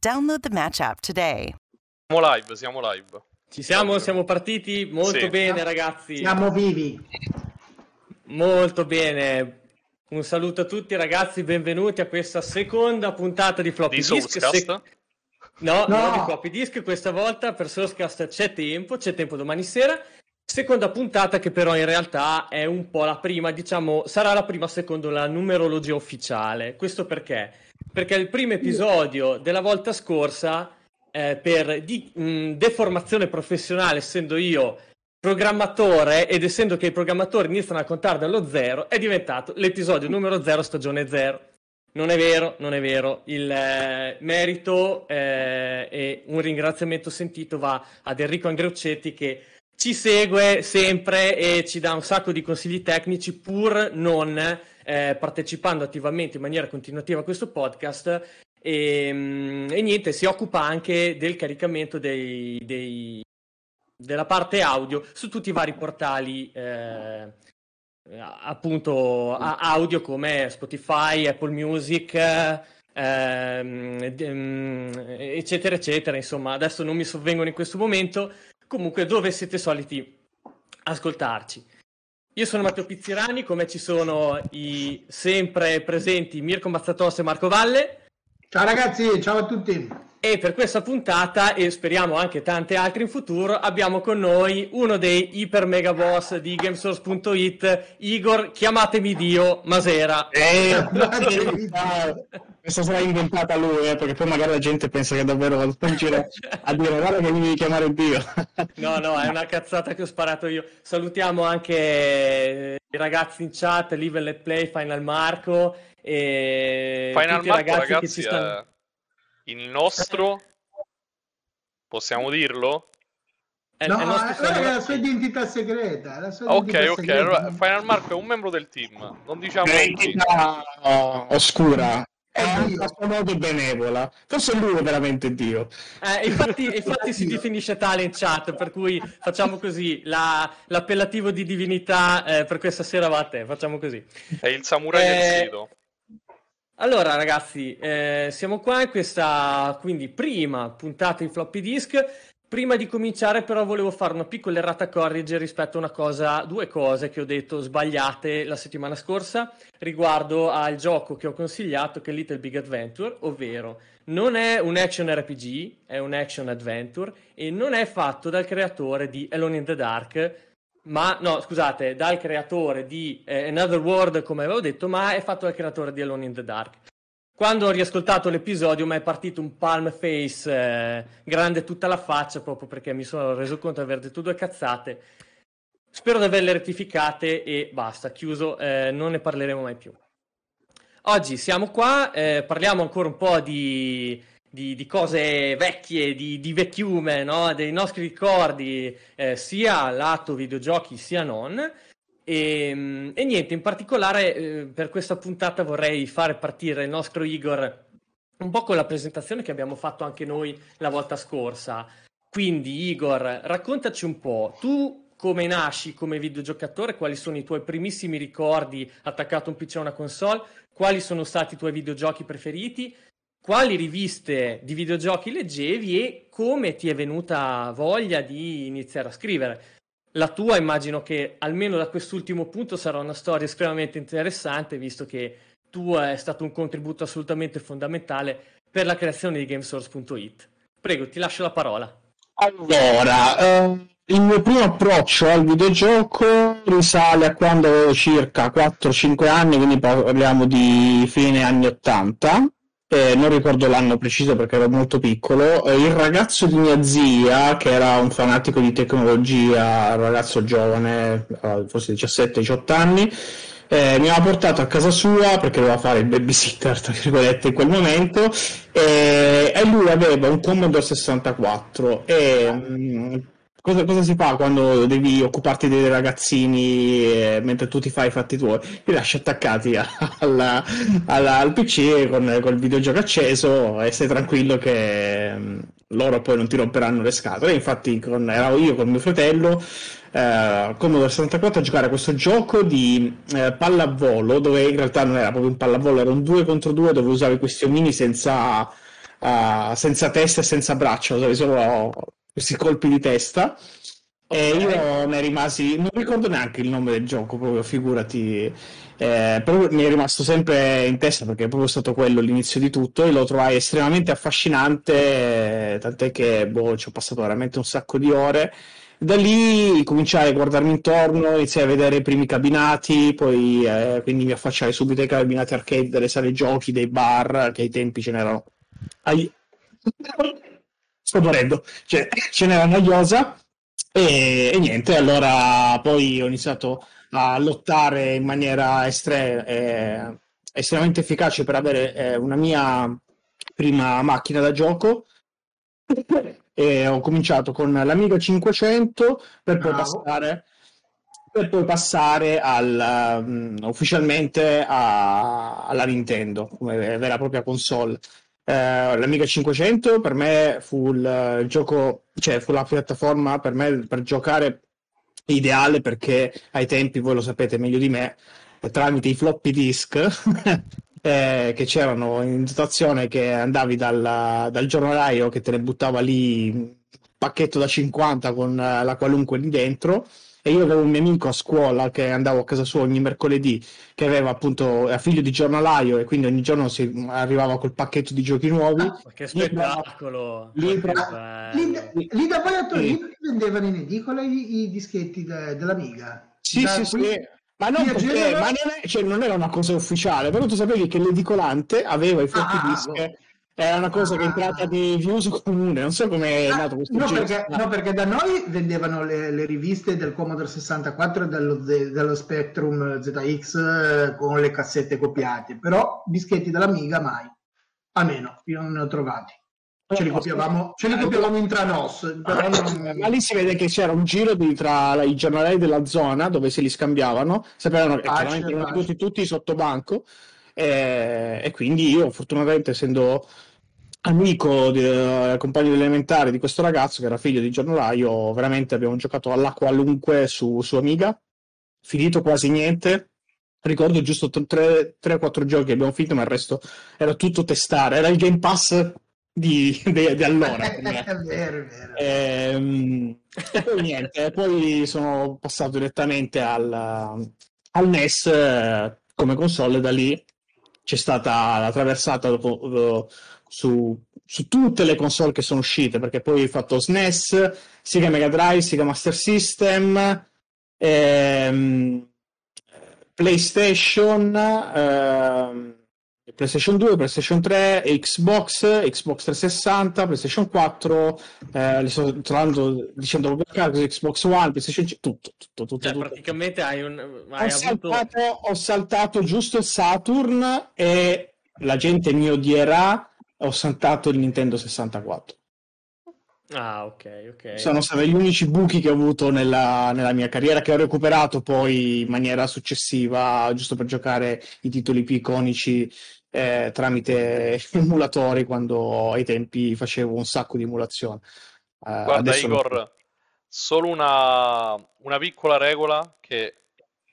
Download the Match app today. Siamo live, siamo live. Ci siamo, siamo partiti molto Sì. bene ragazzi, Siamo vivi. molto bene. Un saluto a tutti ragazzi, benvenuti a questa seconda puntata di Floppy Di Disk. Sourcecast? No, No. no, di Floppy Disk, questa volta per Sourcecast c'è tempo, c'è tempo domani sera. Seconda puntata che però in realtà è un po' la prima, diciamo, sarà la prima secondo la numerologia ufficiale. Questo perché? Perché il primo episodio della volta scorsa, eh, per di- mh, deformazione professionale, essendo io programmatore ed essendo che i programmatori iniziano a contare dallo zero, è diventato l'episodio numero zero, stagione zero. Non è vero, non è vero. Il eh, merito eh, e un ringraziamento sentito va ad Enrico Andreuccetti che ci segue sempre e ci dà un sacco di consigli tecnici pur non eh, partecipando attivamente in maniera continuativa a questo podcast e, mm, e niente, si occupa anche del caricamento dei, dei- della parte audio su tutti i vari portali eh, appunto audio come Spotify, Apple Music ehm, mm, eccetera eccetera. Insomma adesso non mi sovvengono in questo momento. Comunque dove siete soliti ascoltarci io sono Matteo Pizzirani come ci sono i sempre presenti Mirko Mazzatos e Marco Valle Ciao ragazzi, ciao a tutti. E per questa puntata, e speriamo anche tante altre in futuro, abbiamo con noi uno dei iper mega boss di Gamesource.it, Igor, chiamatemi Dio, Masera. Eh, questa sarà inventata lui, eh, perché poi magari la gente pensa che davvero vado in giro a dire guarda che mi devi chiamare Dio. No, no, è una cazzata che ho sparato io. Salutiamo anche eh, i ragazzi in chat, Live Let Play, Final Marco e Final tutti i Marco, ragazzi, ragazzi, che ci stanno... è il nostro... Possiamo dirlo? È, No, è il nostro eh, la sua identità segreta. è la sua Ok, identità ok. segreta. Allora, Final Marco è un membro del team. Non diciamo chi. Identità oh, oscura. È Dio. a suo modo benevola. Forse lui è veramente Dio. Eh, infatti, infatti si definisce tale in chat, per cui facciamo così, la- l'appellativo di divinità eh, per questa sera va a te, facciamo così. È il samurai Eh, del sito. Allora ragazzi, eh, siamo qua in questa quindi prima puntata di floppy disk. Prima di cominciare però volevo fare una piccola errata corrige rispetto a una cosa, due cose che ho detto sbagliate la settimana scorsa riguardo al gioco che ho consigliato che è Little Big Adventure, ovvero non è un action RPG, è un action adventure e non è fatto dal creatore di Alone in the Dark, ma no, scusate, dal creatore di eh, Another World, come avevo detto, ma è fatto dal creatore di Alone in the Dark. Quando ho riascoltato l'episodio mi è partito un palm face eh, grande tutta la faccia proprio perché mi sono reso conto di aver detto due cazzate. Spero di averle rettificate e basta, chiuso, eh, non ne parleremo mai più. Oggi siamo qua, eh, parliamo ancora un po' di, di- di cose vecchie, di, di vecchiume, no? dei nostri ricordi, eh, sia lato videogiochi sia non. E, mm, e niente, in particolare eh, per questa puntata vorrei fare partire il nostro Igor un po' con la presentazione che abbiamo fatto anche noi la volta scorsa. Quindi, Igor, raccontaci un po', tu come nasci come videogiocatore, quali sono i tuoi primissimi ricordi attaccato a un PC o a una console, quali sono stati i tuoi videogiochi preferiti, quali riviste di videogiochi leggevi e come ti è venuta voglia di iniziare a scrivere. La tua immagino che almeno da quest'ultimo punto sarà una storia estremamente interessante, visto che tu è stato un contributo assolutamente fondamentale per la creazione di Gamesource.it. Prego, ti lascio la parola. Allora, eh, il mio primo approccio al videogioco risale a quando avevo circa 4-5 anni, quindi parliamo di fine anni 80. Eh, non ricordo l'anno preciso perché ero molto piccolo. Eh, il ragazzo di mia zia, che era un fanatico di tecnologia, ragazzo giovane, eh, forse 17-18 anni, eh, mi aveva portato a casa sua perché doveva fare il babysitter, tra virgolette, in quel momento, e, e lui aveva un Commodore 64 e mh, cosa, cosa si fa quando devi occuparti dei ragazzini eh, mentre tu ti fai i fatti tuoi? Li lasci attaccati alla- alla- al PC con, col videogioco acceso e stai tranquillo che mh, loro poi non ti romperanno le scatole. Infatti con, ero io con mio fratello eh, Commodore 64 a giocare a questo gioco di eh, pallavolo dove in realtà non era proprio un pallavolo, era un 2 contro 2 dove usavi questi omini senza, eh, senza testa e senza braccia, usavi solo questi colpi di testa. E io ne rimasi, non ricordo neanche il nome del gioco, proprio figurati, eh, però mi è rimasto sempre in testa perché è proprio stato quello l'inizio di tutto e lo trovai estremamente affascinante, eh, tant'è che boh, ci ho passato veramente un sacco di ore. Da lì cominciai a guardarmi intorno, iniziai a vedere i primi cabinati, poi eh, quindi mi affacciai subito ai cabinati arcade delle sale giochi, dei bar, che ai tempi ce n'erano. Ai... Sto morendo, cioè, ce n'erano a Iosa e, e niente, allora poi ho iniziato a lottare in maniera estre- eh, estremamente efficace per avere eh, una mia prima macchina da gioco e ho cominciato con l'Amiga 500 per poi Bravo. passare per poi passare al, um, ufficialmente a- alla Nintendo come vera e propria console. Eh, l'Amiga 500 per me fu il, il gioco, cioè fu la piattaforma per me per giocare ideale perché ai tempi, voi lo sapete meglio di me, eh, tramite i floppy disk eh, che c'erano in dotazione che andavi dal, dal giornalaio che te ne buttava lì un pacchetto da 50 con eh, la qualunque lì dentro e io avevo un mio amico a scuola che andavo a casa sua ogni mercoledì che aveva appunto era figlio di giornalaio e quindi ogni giorno si arrivava col pacchetto di giochi nuovi Ma che spettacolo! Lì, bello. lì da voi a Sì. Torino vendevano in edicola i, i dischetti de- dell'Amiga. Sì, Da sì, qui- sì. Ma non perché, Genova- ma non, è- cioè, non era una cosa ufficiale, però tu sapevi che l'edicolante aveva i floppy Ah, ah, disk, boh. Era una cosa che è entrata di, uso comune, non so come è Ah, nato questo no, perché, no, perché da noi vendevano le, le riviste del Commodore 64 e dello, dello Spectrum ZX eh, con le cassette copiate, però dischetti dell'Amiga mai. Almeno, io non ne ho trovati. Ce li copiavamo, ce li copiavamo in Tranos, però non... Ma lì si vede che c'era un giro di- tra i giornali della zona dove se li scambiavano, sapevano che erano tutti, tutti sotto banco e, e quindi io fortunatamente essendo amico, di, eh, compagno dell'elementare di questo ragazzo che era figlio di giornalaio, veramente abbiamo giocato alla qualunque su, su Amiga, finito quasi niente. Ricordo giusto 3-4 giochi che abbiamo finito, ma il resto era tutto testare, era il Game Pass di, di- di allora. me. è vero, è vero. Ehm, E, poi niente, poi sono passato direttamente al, al NES eh, come console, da lì c'è stata la traversata dopo, eh, su, su tutte le console che sono uscite, perché poi ho fatto SNES, Sega Mega Drive, Sega Master System, ehm, PlayStation, ehm, PlayStation 2, PlayStation 3, Xbox, Xbox 360, PlayStation 4, eh, li sto trovando dicendo per caso Xbox One, PlayStation 5, tutto, tutto, tutto, Cioè, tutto. praticamente hai, un, Ho hai avuto... saltato, ho saltato giusto il Saturn e la gente mi odierà, ho saltato il Nintendo 64. Ah, ok, ok. Sono stati gli unici buchi che ho avuto nella, nella mia carriera, che ho recuperato poi in maniera successiva, giusto per giocare i titoli più iconici eh, tramite emulatori, quando ai tempi facevo un sacco di emulazione. Eh, Guarda adesso non- Igor, solo una, una piccola regola che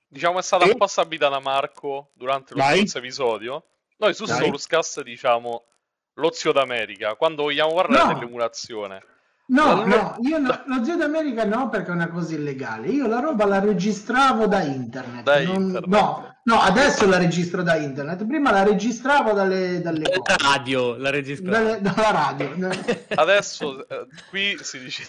diciamo è stata un po' stabilita da Marco durante lo Vai. scorso episodio. Noi su. Soluscast diciamo lo zio d'America, quando vogliamo parlare No. dell'emulazione. No, Allora- no, io no, lo zio d'America no perché è una cosa illegale. Io la roba la registravo da internet. Da non- internet. No, no, adesso la registro da internet. Prima la registravo dalle, dalle cose, radio, la registrata. dalle- dalla radio. Adesso eh, qui si dice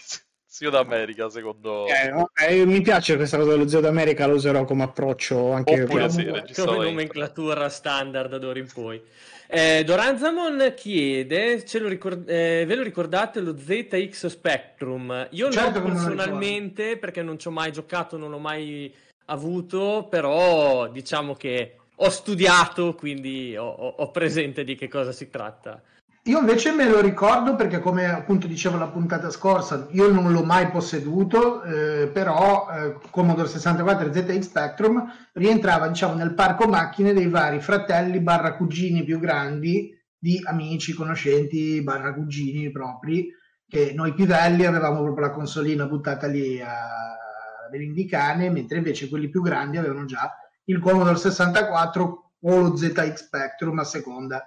zio d'America, secondo... Eh, eh, mi piace questa cosa dello Zio d'America, lo userò come approccio anche Oppure per- sì, come- da nomenclatura standard d'ora in poi. Eh, Doranzamon chiede, lo ricor- eh, ve lo ricordate lo ZX Spectrum? Io Certo no me lo personalmente, perché non ci ho mai giocato, non l'ho mai avuto, però diciamo che ho studiato, quindi ho, ho presente di che cosa si tratta. Io invece me lo ricordo perché, come appunto dicevo la puntata scorsa, io non l'ho mai posseduto, eh, però eh, Commodore 64 ZX Spectrum rientrava diciamo, nel parco macchine dei vari fratelli barra cugini più grandi di amici, conoscenti barra cugini propri, che noi pivelli avevamo proprio la consolina buttata lì a Velindicane, mentre invece quelli più grandi avevano già il Commodore 64 o lo ZX Spectrum a seconda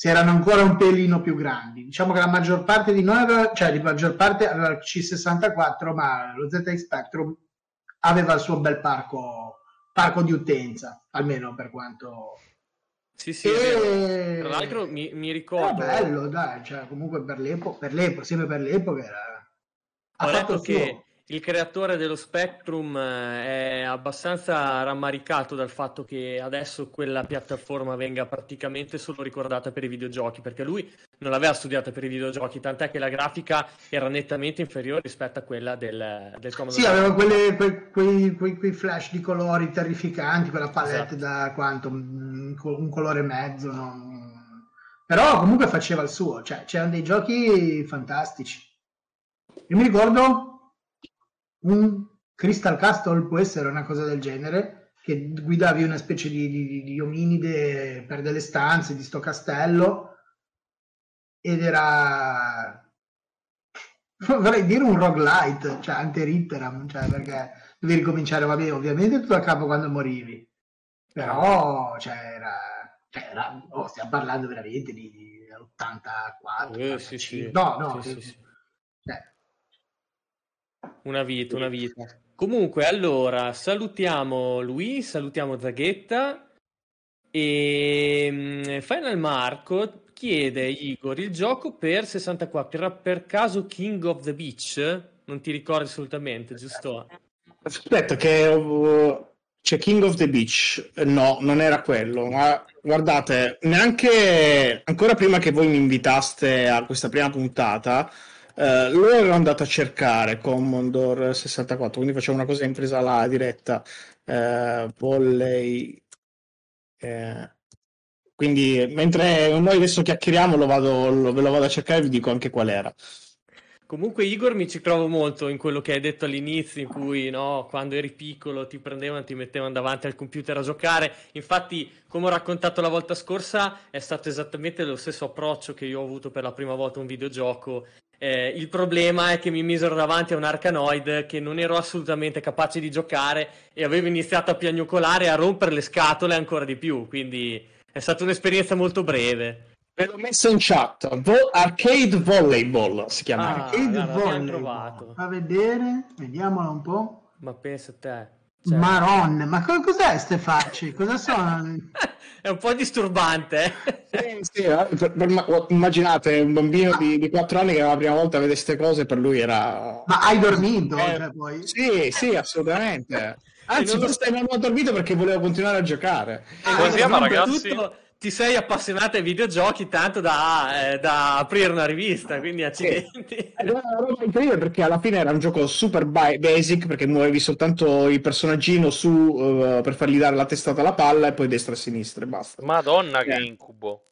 se erano ancora un pelino più grandi. Diciamo che la maggior parte di noi aveva, cioè la maggior parte aveva il C64, ma lo ZX Spectrum aveva il suo bel parco, parco di utenza, almeno per quanto... Sì, sì, e... Tra l'altro mi, mi ricordo... Era bello, dai, cioè, comunque per l'epoca, per l'epoca, sempre per l'epoca era... Ha Ho fatto che... Il creatore dello Spectrum eh, è abbastanza rammaricato dal fatto che adesso quella piattaforma venga praticamente solo ricordata per i videogiochi, perché lui non l'aveva studiata per i videogiochi, tant'è che la grafica era nettamente inferiore rispetto a quella del, del Commodore. Sì, aveva quelle, quei, quei, quei, quei, flash di colori terrificanti, quella palette esatto. da quanto? Un colore mezzo, no? però comunque faceva il suo, cioè c'erano dei giochi fantastici. Io mi ricordo un Crystal Castle può essere una cosa del genere, che guidavi una specie di, di, di ominide per delle stanze di sto castello ed era vorrei dire un roguelite, cioè anteritteram, cioè perché devi ricominciare, vabbè, ovviamente tutto a capo quando morivi, però cioè, era, cioè, era oh, stiamo parlando veramente di, di 84, eh, sì, sì. no, no, sì, sì, cioè, una vita, una vita. Comunque, allora, salutiamo lui, salutiamo Zaghetta e mm, Final Marco chiede Igor il gioco per 64 era per caso King of the Beach? Non ti ricordi assolutamente, giusto? Aspetta che uh, c'è King of the Beach. No, non era quello, ma guardate, neanche ancora prima che voi mi invitaste a questa prima puntata, Uh, lo ero andato a cercare Commodore 64, quindi facevo una cosa in presa la diretta. Uh, volley. Uh, quindi mentre noi adesso chiacchieriamo, lo vado, lo, ve lo vado a cercare e vi dico anche qual era. Comunque, Igor, mi ci trovo molto in quello che hai detto all'inizio, in cui no, quando eri piccolo ti prendevano, ti mettevano davanti al computer a giocare. Infatti, come ho raccontato la volta scorsa, è stato esattamente lo stesso approccio che io ho avuto per la prima volta un videogioco eh, il problema è che mi misero davanti a un Arcanoid che non ero assolutamente capace di giocare e avevo iniziato a piagnucolare e a rompere le scatole ancora di più, quindi è stata un'esperienza molto breve. Ve l'ho messo in chat. Vo- Arcade Volleyball si chiama. Ah, Arcade Volleyball. Fa vedere, vediamola un po'. Ma pensa a te. Cioè... Maron, ma co- cos'è ste facce? Cosa sono? È un po' disturbante. sì, sì, eh, per, per, immaginate un bambino di, di 4 anni che la prima volta vede queste cose, per lui era... Ma hai dormito? Eh, cioè, poi? Sì, sì, assolutamente. Anzi, non, lo... non ho dormito perché volevo continuare a giocare. Ah, si chiama, ragazzi? Tutto ti sei appassionato ai videogiochi tanto da, eh, da aprire una rivista, quindi accidenti. È una roba incredibile perché alla fine era un gioco super basic perché muovevi soltanto il personaggino su uh, per fargli dare la testata alla palla e poi destra e sinistra e basta. Madonna che eh. incubo.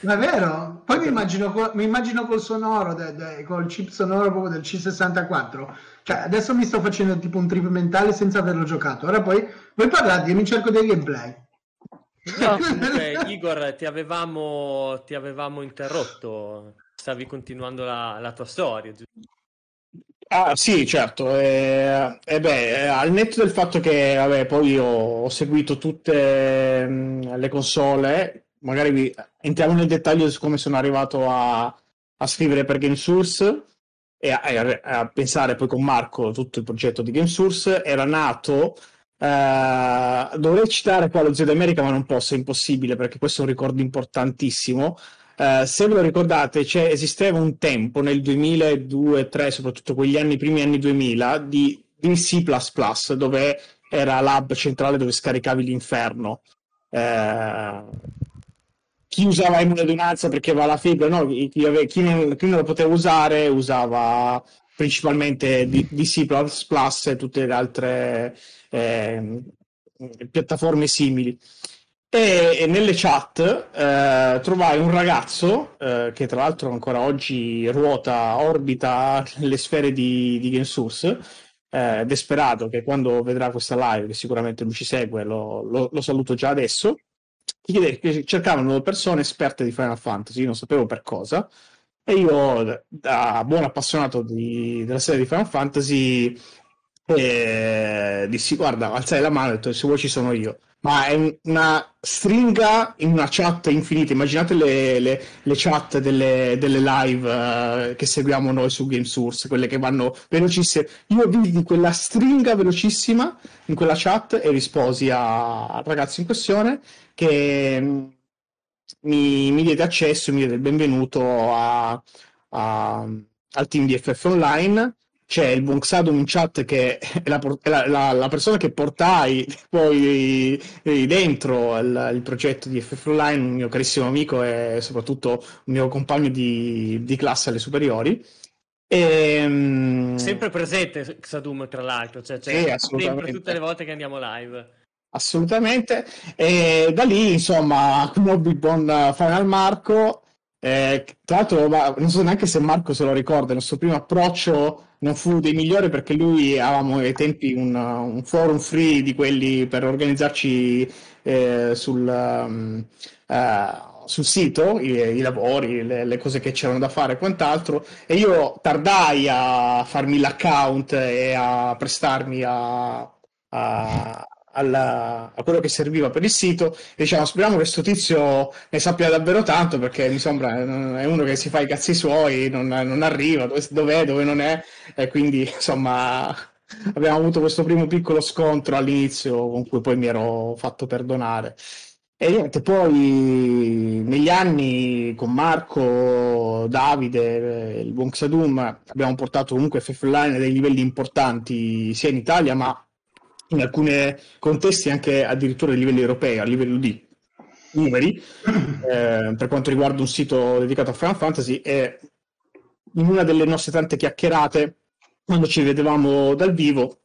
Ma è vero? Poi mi immagino, mi immagino col sonoro, de, de, col chip sonoro proprio del C64. Cioè, adesso mi sto facendo tipo un trip mentale senza averlo giocato. Ora poi, voi parlate, io mi cerco dei gameplay. No, comunque, Igor, ti avevamo, ti avevamo interrotto, stavi continuando la, la tua storia. Ah sì, certo. E, e beh, al netto del fatto che vabbè, poi ho, ho seguito tutte mh, le console, magari vi, entriamo nel dettaglio su come sono arrivato a, a scrivere per GameSource e a, a, a, pensare poi con Marco tutto il progetto di GameSource. Era nato Uh, dovrei citare qua lo Zio d'America, ma non posso, è impossibile perché questo è un ricordo importantissimo. Uh, se ve lo ricordate, esisteva un tempo nel 2002-2003, soprattutto quegli anni, primi anni 2000, di, di C dove era l'hub centrale dove scaricavi l'inferno. Uh, chi usava emule adunanza perché aveva la fibra, no? chi, chi, chi, non, chi, non, lo poteva usare usava principalmente di, di C++ e tutte le altre eh, piattaforme simili. E, e nelle chat eh, trovai un ragazzo eh, che tra l'altro ancora oggi ruota, orbita le sfere di, di GameSource, eh, Desperato, che quando vedrà questa live, che sicuramente lui ci segue, lo, lo, lo saluto già adesso, chiede che cercavano persone esperte di Final Fantasy, non sapevo per cosa, e io, da buon appassionato di, della serie di Final Fantasy, eh, dissi guarda, alzai la mano e ho detto se vuoi ci sono io ma è una stringa in una chat infinita. Immaginate le, le, le chat delle, delle live uh, che seguiamo noi su GameSource, quelle che vanno velocissime. Io vidi quella stringa velocissima in quella chat e risposi al ragazzo in questione che mm, mi, mi diede accesso, mi diede il benvenuto a, a, al team di FF Online c'è il buon Xadum in chat che è la, la, la, persona che portai poi dentro il, il, progetto di FF Online, un mio carissimo amico e soprattutto un mio compagno di, di classe alle superiori. E, ehm, sempre presente Xadum tra l'altro, cioè, cioè sì, sempre tutte le volte che andiamo live. Assolutamente, e da lì insomma conobbi il buon Final Marco eh, tra l'altro, non so neanche se Marco se lo ricorda, il nostro primo approccio non fu dei migliori perché lui avevamo ai tempi un, un forum free di quelli per organizzarci eh, sul, um, uh, sul, sito, i, i lavori, le, le, cose che c'erano da fare e quant'altro, e io tardai a farmi l'account e a prestarmi a, a alla, a quello che serviva per il sito e diciamo speriamo che questo tizio ne sappia davvero tanto perché mi sembra è uno che si fa i cazzi suoi non, non arriva dove, dov'è dove non è e quindi insomma abbiamo avuto questo primo piccolo scontro all'inizio con cui poi mi ero fatto perdonare. E niente, poi negli anni con Marco, Davide, il buon Xadum abbiamo portato comunque FF Line a dei livelli importanti sia in Italia ma in alcuni contesti anche addirittura a livello europeo, a livello di numeri, eh, per quanto riguarda un sito dedicato a Final Fantasy e in una delle nostre tante chiacchierate, quando ci vedevamo dal vivo,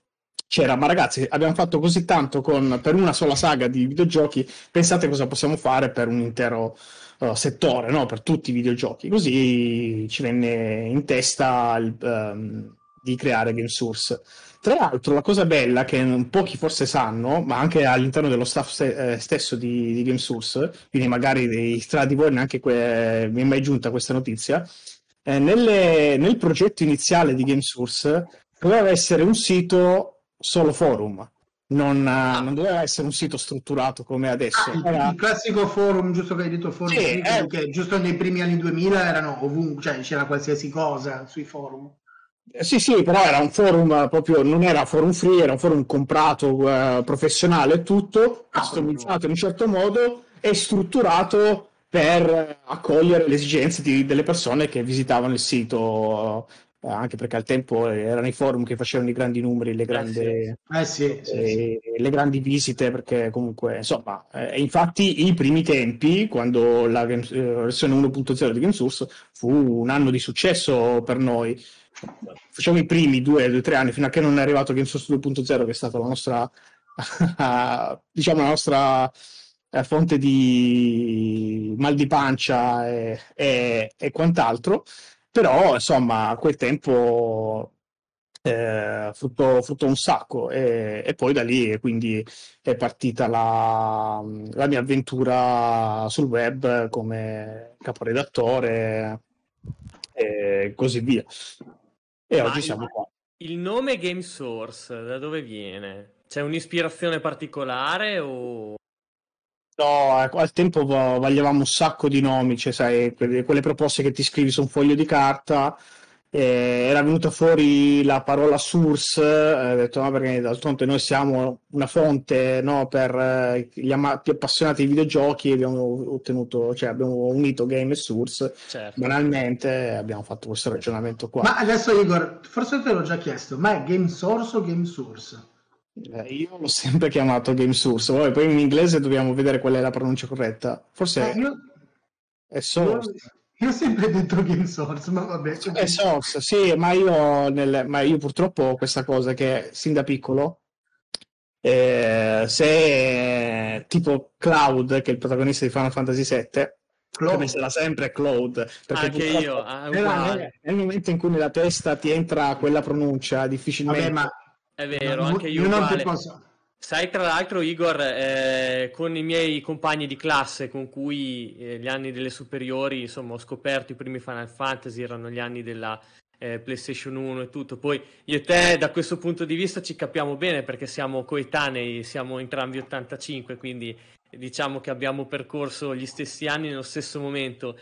c'era, ma ragazzi, abbiamo fatto così tanto con, per una sola saga di videogiochi, pensate cosa possiamo fare per un intero uh, settore, no? per tutti i videogiochi. Così ci venne in testa il, um, di creare GameSource. Tra l'altro, la cosa bella che pochi forse sanno, ma anche all'interno dello staff st- eh, stesso di, di GameSource, quindi magari dei, tra di voi neanche que- mi è mai giunta questa notizia, eh, nelle, nel progetto iniziale di GameSource doveva essere un sito solo forum. Non, ah. non, doveva essere un sito strutturato come adesso. Ah, Era... Il classico forum, giusto che hai detto forum, sì, eh... che giusto nei primi anni 2000 erano ovunque, cioè c'era qualsiasi cosa sui forum. Eh, sì, sì, però era un forum proprio, non era forum free, era un forum comprato, uh, professionale e tutto, ah, customizzato in un certo modo e strutturato per accogliere le esigenze di, delle persone che visitavano il sito, uh, anche perché al tempo erano i forum che facevano i grandi numeri, le grandi, eh sì. Eh sì, eh, sì, le grandi visite, perché comunque, insomma, eh, infatti i primi tempi, quando la versione 1.0 di GameSource fu un anno di successo per noi, facciamo i primi due o tre anni fino a che non è arrivato GameSource 2.0 che è stata la nostra diciamo la nostra eh, fonte di mal di pancia e, e, e quant'altro però insomma a quel tempo eh, fruttò, fruttò, un sacco e, e, poi da lì quindi è partita la, la mia avventura sul web come caporedattore e così via. E Ma oggi siamo qua. Il nome Game Source da dove viene? C'è un'ispirazione particolare o... No, ecco, al tempo vagliavamo un sacco di nomi, cioè sai, quelle, quelle proposte che ti scrivi su un foglio di carta eh, era venuta fuori la parola source, eh, ho detto no perché d'altronde noi siamo una fonte no, per eh, gli ama- più appassionati di videogiochi abbiamo ottenuto, cioè abbiamo unito game e source, certo. banalmente abbiamo fatto questo ragionamento qua. Ma adesso Igor, forse te l'ho già chiesto, ma è game source o game source? Eh, io l'ho sempre chiamato game source, poi, poi in inglese dobbiamo vedere qual è la pronuncia corretta, forse eh, io... è source. Io Io ho sempre detto Game Source, ma vabbè. È Source, sì, ma io, nel, ma io purtroppo ho questa cosa che sin da piccolo, eh, se tipo Cloud, che è il protagonista di Final Fantasy VII, per me sarà sempre Cloud. Perché Anche io, ah, nel, nel momento in cui nella testa ti entra quella pronuncia, difficilmente... Vabbè, ma È vero, no, anche io, non uguale. ti posso. Sai, tra l'altro, Igor, eh, con i miei compagni di classe con cui eh, gli anni delle superiori, insomma, ho scoperto i primi Final Fantasy, erano gli anni della eh, PlayStation 1 e tutto. Poi io e te, da questo punto di vista, ci capiamo bene perché siamo coetanei, siamo entrambi 85, quindi diciamo che abbiamo percorso gli stessi anni nello stesso momento.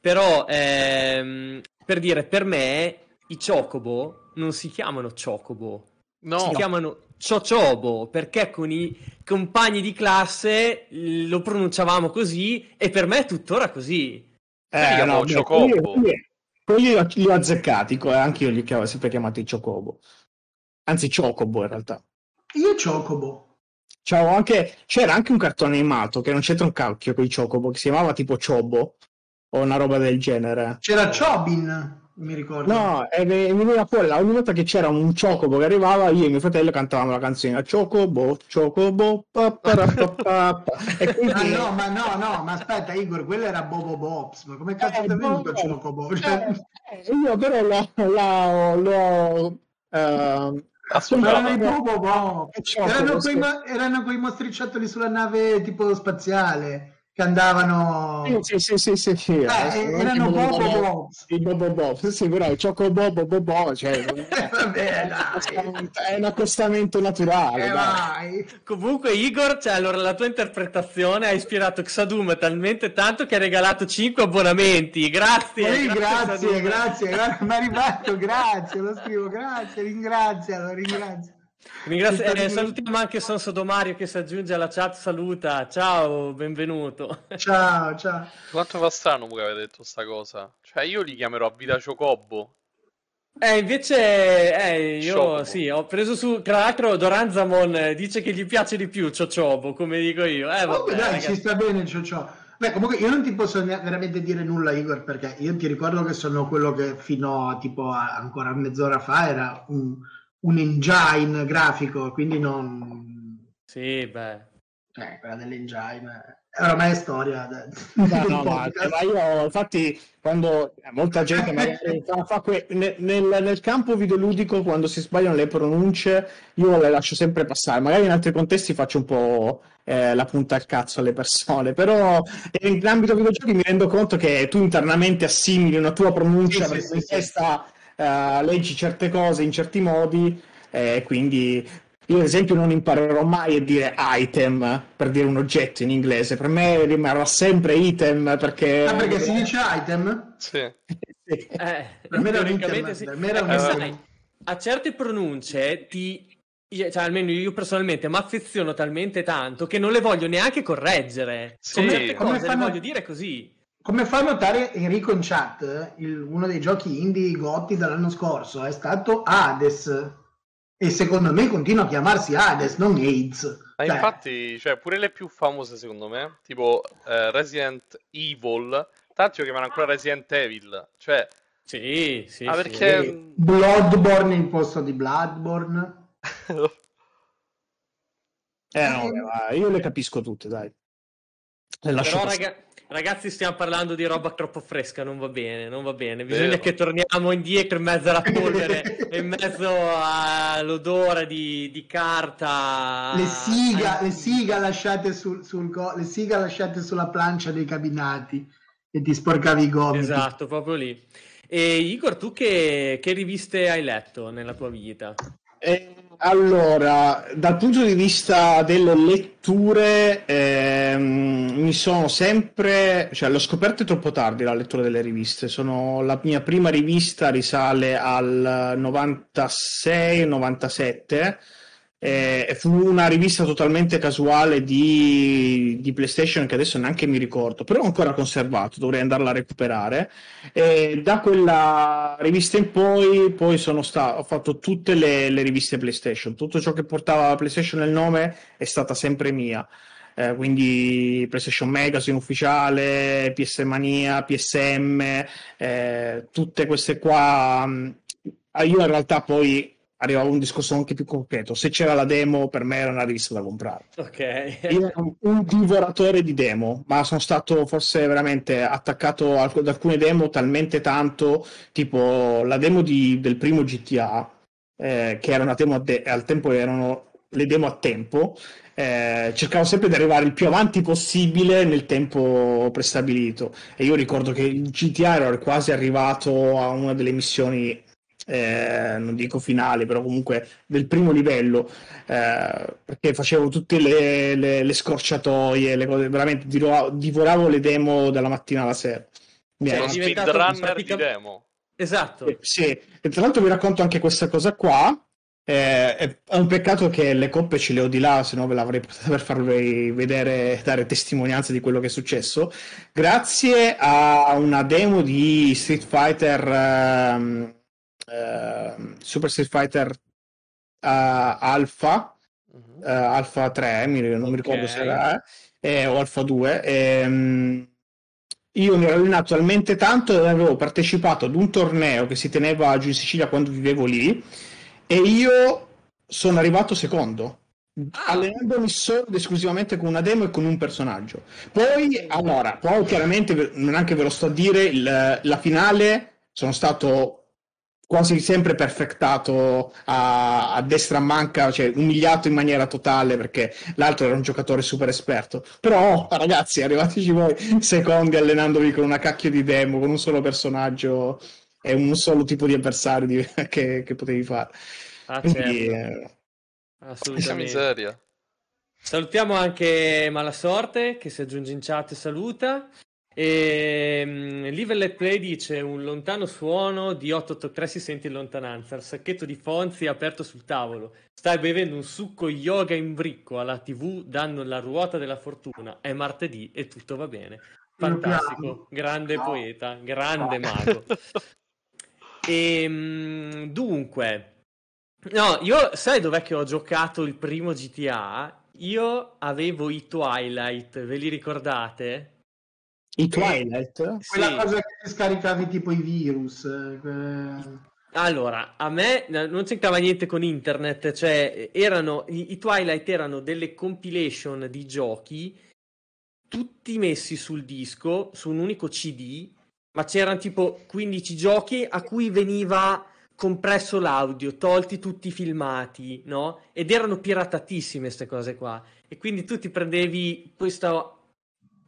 Però, ehm, per dire, per me, i Chocobo non si chiamano Chocobo, No, si chiamano Ciocciobo perché con i compagni di classe lo pronunciavamo così e per me è tuttora così. Eh, Chocobo. quelli- quelli- Quelli li ho, azzeccati, co- anche io li ho sempre chiamati Chocobo. Anzi, Chocobo in realtà. Io Chocobo. C'avevo anche, c'era anche un cartone animato che non c'entra un cacchio con i Chocobo, che si chiamava tipo Chobo o una roba del genere. C'era Chobin, mi ricordo. No, e mi veniva fuori la- ogni volta che c'era un Chocobo che arrivava, io e mio fratello cantavamo la canzone Chocobo, Chocobo, pa, pa, pa, quindi... no, ma no, no, ma aspetta, Igor, quello era Bobo Bobs. Ma come cazzo Eh, ti è venuto Bobo. Chocobo? Cioè, Eh, eh, io però l'ho, l'ho, l'ho, ehm, erano i Bobo Bobs. Chocobo, Erano quei, mo- erano quei mostriciattoli sulla nave tipo spaziale che andavano. Sì, sì, sì, sì, sì. Eh, eh, erano Bobo Bobs. I Bobo Bob, sì, però il Choco Bobo Bobo, cioè, Vabbè, dai. è un accostamento naturale. Eh, dai. vai. Comunque, Igor, cioè, allora la tua interpretazione ha ispirato Xadum talmente tanto che ha regalato 5 abbonamenti. Grazie, Ehi, grazie, Xadum. grazie, grazie, mi è arrivato, grazie, lo scrivo, grazie, ringrazia, lo ringrazio. Eh, salutiamo anche Son Sodomario che si aggiunge alla chat. Saluta, ciao, benvenuto. Ciao, ciao. Quanto fa strano che avete detto sta cosa? Cioè, io li chiamerò a vita Chocobo. Eh, invece, eh, io Chocobo. sì, ho preso su. Tra l'altro, Doranzamon eh, dice che gli piace di più Ciocciobo, come dico io. Eh, Comunque, vabbè, dai, ragazzi. ci sta bene ciò. Beh, comunque io non ti posso ne- veramente dire nulla, Igor, perché io ti ricordo che sono quello che fino a tipo a- ancora mezz'ora fa era un, un engine grafico, quindi non... Sì, beh. Cioè, quella dell'engine è ormai storia. de- No, no, ma, ma io infatti quando eh, molta gente magari fa, fa que- ne- nel, nel campo videoludico quando si sbagliano le pronunce io le lascio sempre passare magari in altri contesti faccio un po' eh, la punta al cazzo alle persone però in ambito videogiochi mi rendo conto che tu internamente assimili una tua pronuncia Sì, sì, sì. testa eh, leggi certe cose in certi modi e quindi io ad esempio non imparerò mai a dire item per dire un oggetto in inglese, per me rimarrà sempre item perché... Ah, perché si dice item? Sì. Sì. Eh, Per me era un item, sì. per me era un item. sai, a certe pronunce ti io- cioè almeno io personalmente mi affeziono talmente tanto che non le voglio neanche correggere. Sì. Cioè, certe Come cose le fanno- voglio dire così. Come fa notare Enrico in chat, il- uno dei giochi indie Gotti dell'anno scorso è stato Hades. E secondo me continua a chiamarsi Hades, non AIDS. Ma Cioè, infatti, cioè, pure le più famose secondo me, tipo eh, Resident Evil, tanti lo chiamano ancora Resident Evil. Cioè, Sì, sì, ah, sì. perché... Bloodborne in posto di Bloodborne. Eh no, ma io le capisco tutte, dai. Le lascio Però raga- ragazzi stiamo parlando di roba troppo fresca, non va bene, non va bene. Bisogna Vero. che torniamo indietro in mezzo alla polvere, in mezzo all'odore di, di carta. Le siga, Ai- le siga lasciate, sul, sul go- le siga lasciate sulla plancia dei cabinati e ti sporcavi i gomiti. Esatto, proprio lì. E Igor, tu che, che riviste hai letto nella tua vita? Eh, allora, dal punto di vista delle letture, ehm, mi sono sempre, cioè l'ho scoperto troppo tardi la lettura delle riviste. Sono, la mia prima rivista risale al 96-97 eh, fu una rivista totalmente casuale di, di PlayStation che adesso neanche mi ricordo, però ho ancora conservato, dovrei andarla a recuperare. E da quella rivista in poi, poi sta- ho fatto tutte le, le riviste PlayStation, tutto ciò che portava la PlayStation nel nome è stata sempre mia. eh, quindi PlayStation Magazine ufficiale, PS Mania, PSM, eh, tutte queste qua. mh, io in realtà poi arrivavo a un discorso anche più concreto. Se c'era la demo, per me era una rivista da comprare. Ok. Io ero un divoratore di demo, ma sono stato forse veramente attaccato ad alcune demo talmente tanto, tipo la demo di- del primo GTA, eh, che era una demo de- al tempo erano le demo a tempo. eh, cercavo sempre di arrivare il più avanti possibile nel tempo prestabilito. E io ricordo che il GTA ero quasi arrivato a una delle missioni, eh, non dico finali, però comunque del primo livello eh, perché facevo tutte le, le- le scorciatoie, le cose, veramente divoravo, le demo dalla mattina alla sera. Mi Cioè, Sei è diventato speedrunner di pratica- demo. Esatto. eh, sì, e tra l'altro vi racconto anche questa cosa qua. eh, è, un peccato che le coppe ce le ho di là, se no ve l'avrei portata per farvi vedere, dare testimonianza di quello che è successo. Grazie a una demo di Street Fighter, ehm, ehm, Super Street Fighter eh, Alpha, eh, Alpha 3, mi- non mi ricordo se era, eh, o Alpha 2. ehm, io mi ero allenato talmente tanto che avevo partecipato ad un torneo che si teneva giù in Sicilia quando vivevo lì e io sono arrivato secondo. Ah. Allenandomi solo ed esclusivamente con una demo e con un personaggio. Poi, allora, poi chiaramente, neanche ve lo sto a dire, il- la finale sono stato quasi sempre perfectato a, a destra manca, cioè umiliato in maniera totale perché l'altro era un giocatore super esperto. Però, ragazzi, arrivateci voi secondi allenandovi con una cacchio di demo, con un solo personaggio e un solo tipo di avversario di- che, che potevi fare. Ah, Quindi, certo. eh, Assolutamente. miseria. Salutiamo anche Malasorte che si aggiunge in chat e saluta. E mm, Livelet Play dice un lontano suono di 883 si sente in lontananza. Il sacchetto di Fonzi è aperto sul tavolo. Stai bevendo un succo yoga in bricco alla TV, danno la ruota della fortuna. È martedì e tutto va bene. Fantastico, grande No. poeta, grande No. mago. E, mm, dunque, no, io sai dov'è che ho giocato il primo GTA? Io avevo i Twilight, ve li ricordate? I Twilight? Quella Sì. cosa che scaricavi tipo i virus. eh, que- Allora, a me non c'entrava niente con internet, cioè erano, i, i Twilight erano delle compilation di giochi tutti messi sul disco, su un unico CD, ma c'erano tipo 15 giochi a cui veniva compresso l'audio, tolti tutti i filmati, no? Ed erano piratatissime queste cose qua. E quindi tu ti prendevi questo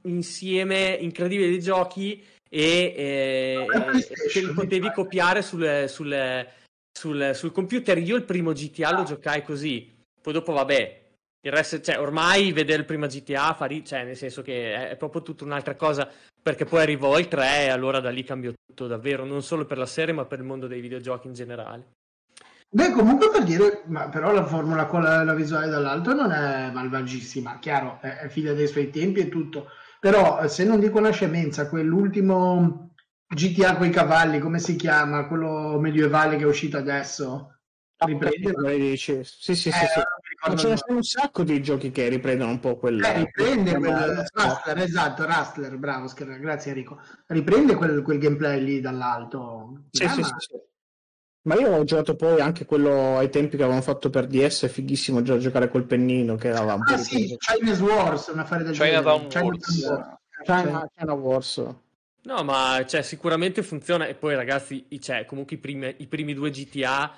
insieme incredibile di giochi e eh, Ma è PlayStation, te li potevi copiare sul, sul- sul- sul computer. Io il primo GTA lo giocai così, poi dopo vabbè. Il resto, cioè, ormai vedere il primo GTA fa ri- cioè, nel senso che è, è proprio tutta un'altra cosa, perché poi arrivò il 3 e allora da lì cambiò tutto davvero, non solo per la serie, ma per il mondo dei videogiochi in generale. Beh, comunque per dire, ma però la formula con la, la visuale dall'alto non è malvagissima, chiaro, è, è figlia dei suoi tempi e tutto, però eh, se non dico una scemenza, quell'ultimo GTA con i cavalli, come si chiama, quello medievale che è uscito adesso, riprende, Come dici? Sì, sì, sì, Eh, sì. Ma ce ne sono un sacco di giochi che riprendono un po' quel... Eh, riprende quel- Rustler, esatto, Rustler, bravo, grazie Enrico. Riprende quel, quel gameplay lì dall'alto. Sì, Ah, sì, ma- sì, sì. Ma io ho giocato poi anche quello ai tempi che avevano fatto per DS, è fighissimo già giocare col pennino che era un po' Ah sì, Chinese Wars, un affare del Chinatown genere. Wars. Chinatown China, China Wars. No, ma cioè, sicuramente funziona. E poi, ragazzi, cioè, comunque i primi, i primi due GTA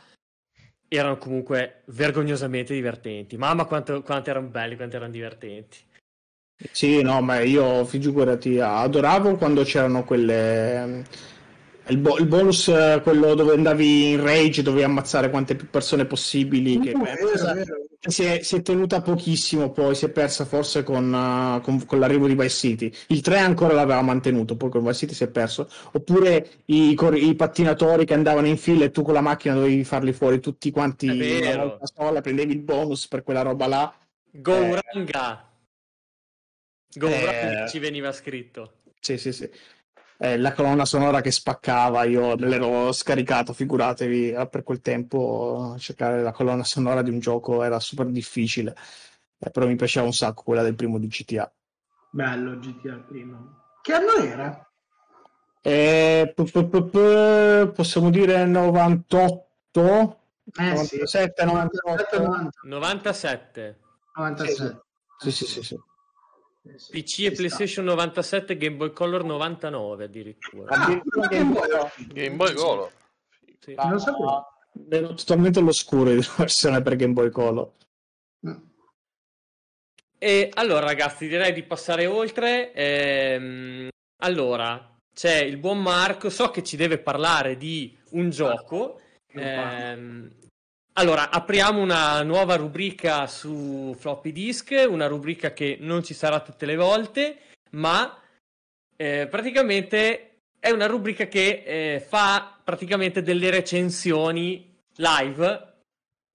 erano comunque vergognosamente divertenti. Mamma, quanto, quanto erano belli, quanto erano divertenti. Sì, no, ma io figurati, adoravo quando c'erano quelle... Il, bo- il bonus, eh, quello dove andavi in rage, dovevi ammazzare quante più persone possibili. Che, Uh, vero, cosa- che si, è, si è tenuta pochissimo, poi si è persa forse con, eh, con- con l'arrivo di Vice City. Il 3 ancora l'aveva mantenuto, poi con Vice City si è perso. Oppure i, cor- i pattinatori che andavano in fila e tu con la macchina dovevi farli fuori tutti quanti una sola, prendevi il bonus per quella roba là. Gouranga. Gouranga Eh. ci veniva scritto. Sì, sì, sì. Eh, la colonna sonora che spaccava, io me l'ero scaricato, figuratevi, eh, per quel tempo cercare la colonna sonora di un gioco era super difficile. eh, però mi piaceva un sacco quella del primo di GTA. Bello GTA il primo. Che anno era? Eh, p- p- p- possiamo dire 98? Eh 97, 98. 97. 97. Sì, sì, sì, sì. PC e. PlayStation 97, Game Boy Color 99 addirittura. Ah, Addirittura Game Boy. Game Boy Color. Sì. Non lo sapevo. Ero totalmente all'oscuro di versione per Game Boy Color. E allora, ragazzi, direi di passare oltre. Ehm, allora, c'è il buon Marco, so che ci deve parlare di un gioco. Ehm, allora, apriamo una nuova rubrica su floppy disk, una rubrica che non ci sarà tutte le volte, ma eh, praticamente è una rubrica che eh, fa praticamente delle recensioni live,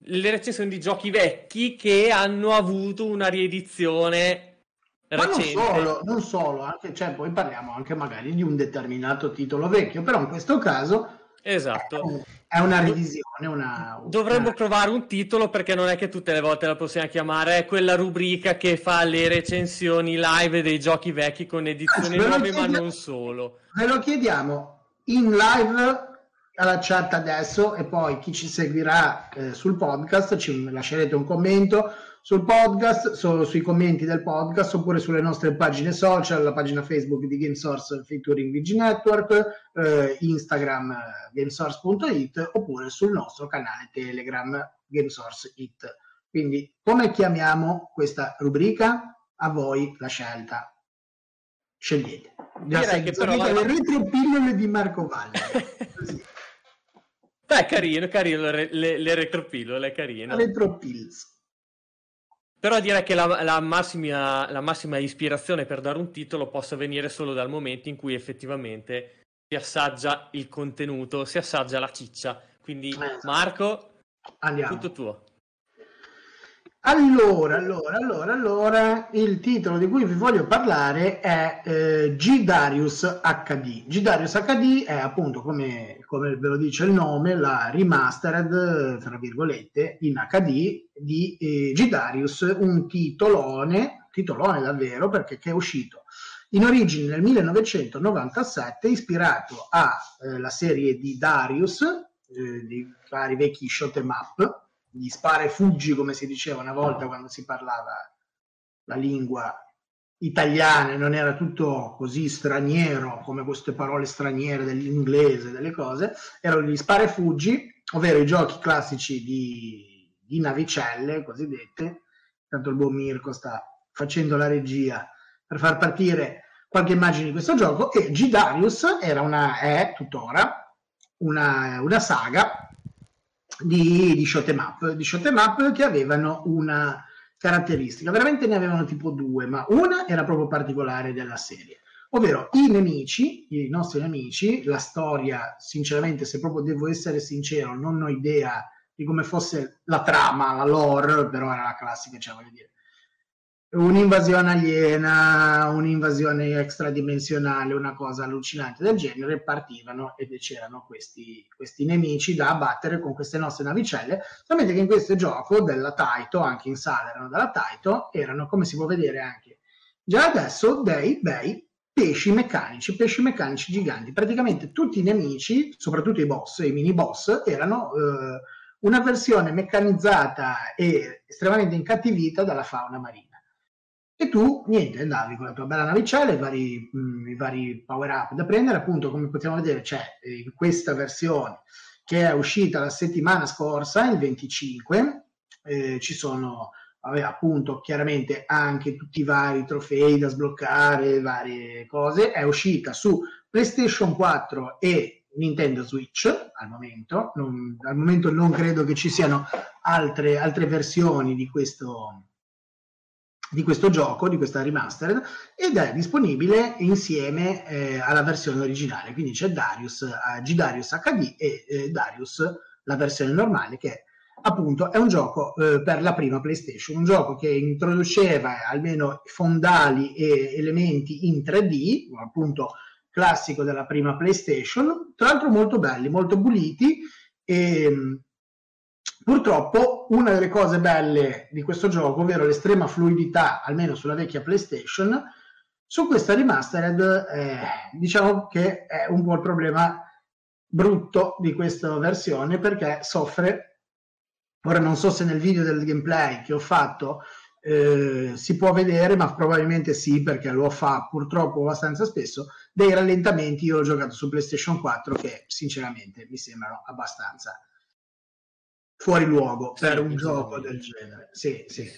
le recensioni di giochi vecchi che hanno avuto una riedizione Ma non solo, non solo, anche, cioè, poi parliamo anche magari di un determinato titolo vecchio, però in questo caso Esatto. è una revisione, una... Dovremmo una- trovare un titolo perché non è che tutte le volte la possiamo chiamare, è quella rubrica che fa le recensioni live dei giochi vecchi con edizioni nuove, ma non solo. Ve lo chiediamo in live alla chat adesso e poi chi ci seguirà eh, sul podcast ci lascerete un commento sul podcast, su- sui commenti del podcast oppure sulle nostre pagine social, la pagina Facebook di GameSource featuring VG Network, eh, Instagram eh, gamesource.it oppure sul nostro canale Telegram GameSource.it. Quindi come chiamiamo questa rubrica? A voi la scelta. Scegliete. Direi che però- le retropillole di Marco Valle. Beh, carino, carino, le, le, le retropillole, carino. Retropills. Però direi che la, la massima, la massima ispirazione per dare un titolo possa venire solo dal momento in cui effettivamente si assaggia il contenuto, si assaggia la ciccia. Quindi, esatto. Marco, Andiamo. tutto tuo. Allora, allora, allora, allora, il titolo di cui vi voglio parlare è eh, G Darius HD. G Darius HD è appunto, come, come ve lo dice il nome, la remastered, tra virgolette, in HD di eh, G Darius, un titolone, titolone davvero, perché è uscito in origine nel 1997, ispirato alla serie di Darius, eh, di vari vecchi shot 'em up, gli spara e fuggi come si diceva una volta quando si parlava la lingua italiana non era tutto così straniero come queste parole straniere dell'inglese, delle cose, erano gli spara e fuggi, ovvero i giochi classici di, di navicelle cosiddette. Tanto il buon Mirko sta facendo la regia per far partire qualche immagine di questo gioco e G Darius era una, è tuttora una, una saga di, di 'em up, di shot 'em up che avevano una caratteristica, veramente ne avevano tipo due, ma una era proprio particolare della serie, ovvero i nemici, i nostri nemici, la storia, sinceramente, se proprio devo essere sincero, non ho idea di come fosse la trama, la lore, però era la classica, cioè voglio dire, un'invasione aliena, un'invasione extradimensionale, una cosa allucinante del genere, partivano ed c'erano questi, questi nemici da abbattere con queste nostre navicelle, solamente che in questo gioco della Taito, anche in sala erano della Taito, erano come si può vedere anche già adesso dei bei pesci meccanici, pesci meccanici giganti. Praticamente tutti i nemici, soprattutto i boss, i mini boss, erano eh, una versione meccanizzata e estremamente incattivita dalla fauna marina. E tu, niente, andavi con la tua bella navicella, i vari, mh, i vari power up da prendere, appunto, come possiamo vedere, c'è eh, in questa versione che è uscita la settimana scorsa, il 25, eh, ci sono vabbè, appunto chiaramente anche tutti i vari trofei da sbloccare, varie cose, è uscita su PlayStation 4 e Nintendo Switch al momento, non, al momento non credo che ci siano altre, altre versioni di questo, di questo gioco, di questa remastered, ed è disponibile insieme eh, alla versione originale. Quindi c'è Darius, eh, G Darius HD e eh, Darius, la versione normale, che appunto è un gioco eh, per la prima PlayStation, un gioco che introduceva almeno fondali e elementi in 3D, appunto classico della prima PlayStation, tra l'altro molto belli, molto puliti e Purtroppo una delle cose belle di questo gioco, ovvero l'estrema fluidità, almeno sulla vecchia PlayStation, su questa remastered eh, diciamo che è un po' il problema brutto di questa versione perché soffre, ora non so se nel video del gameplay che ho fatto eh, si può vedere, ma probabilmente sì perché lo fa purtroppo abbastanza spesso, dei rallentamenti, io l'ho giocato su PlayStation 4 che sinceramente mi sembrano abbastanza fuori luogo per un gioco del genere. Sì, sì.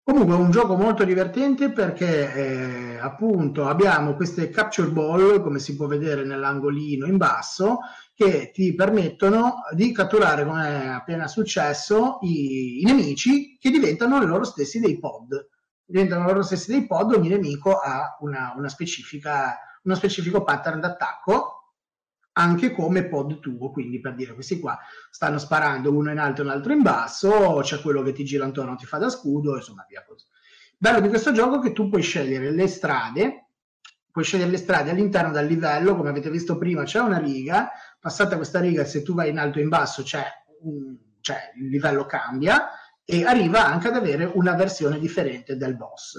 Comunque è un gioco molto divertente perché eh, appunto abbiamo queste capture ball, come si può vedere nell'angolino in basso, che ti permettono di catturare, come è appena successo, i, i nemici che diventano loro stessi dei pod. Diventano loro stessi dei pod, ogni nemico ha una, una specifica, uno specifico pattern d'attacco anche come pod tuo, quindi per dire questi qua stanno sparando uno in alto e un altro in basso, c'è quello che ti gira intorno, ti fa da scudo, insomma via così. Bello di questo gioco è che tu puoi scegliere le strade, puoi scegliere le strade all'interno del livello, come avete visto prima c'è una riga, passata questa riga se tu vai in alto e in basso c'è, un, c'è il livello cambia e arriva anche ad avere una versione differente del boss.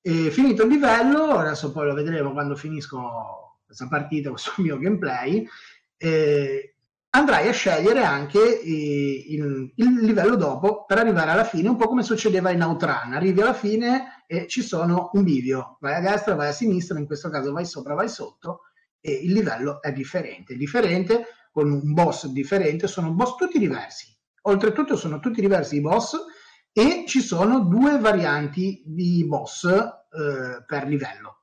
E finito il livello, adesso poi lo vedremo quando finisco questa partita, questo mio gameplay, eh, andrai a scegliere anche eh, il, il, livello dopo per arrivare alla fine, un po' come succedeva in Outrun. Arrivi alla fine e ci sono un bivio, vai a destra, vai a sinistra, in questo caso vai sopra, vai sotto e il livello è differente. Differente con un boss differente, sono boss tutti diversi. Oltretutto sono tutti diversi i boss e ci sono due varianti di boss eh, per livello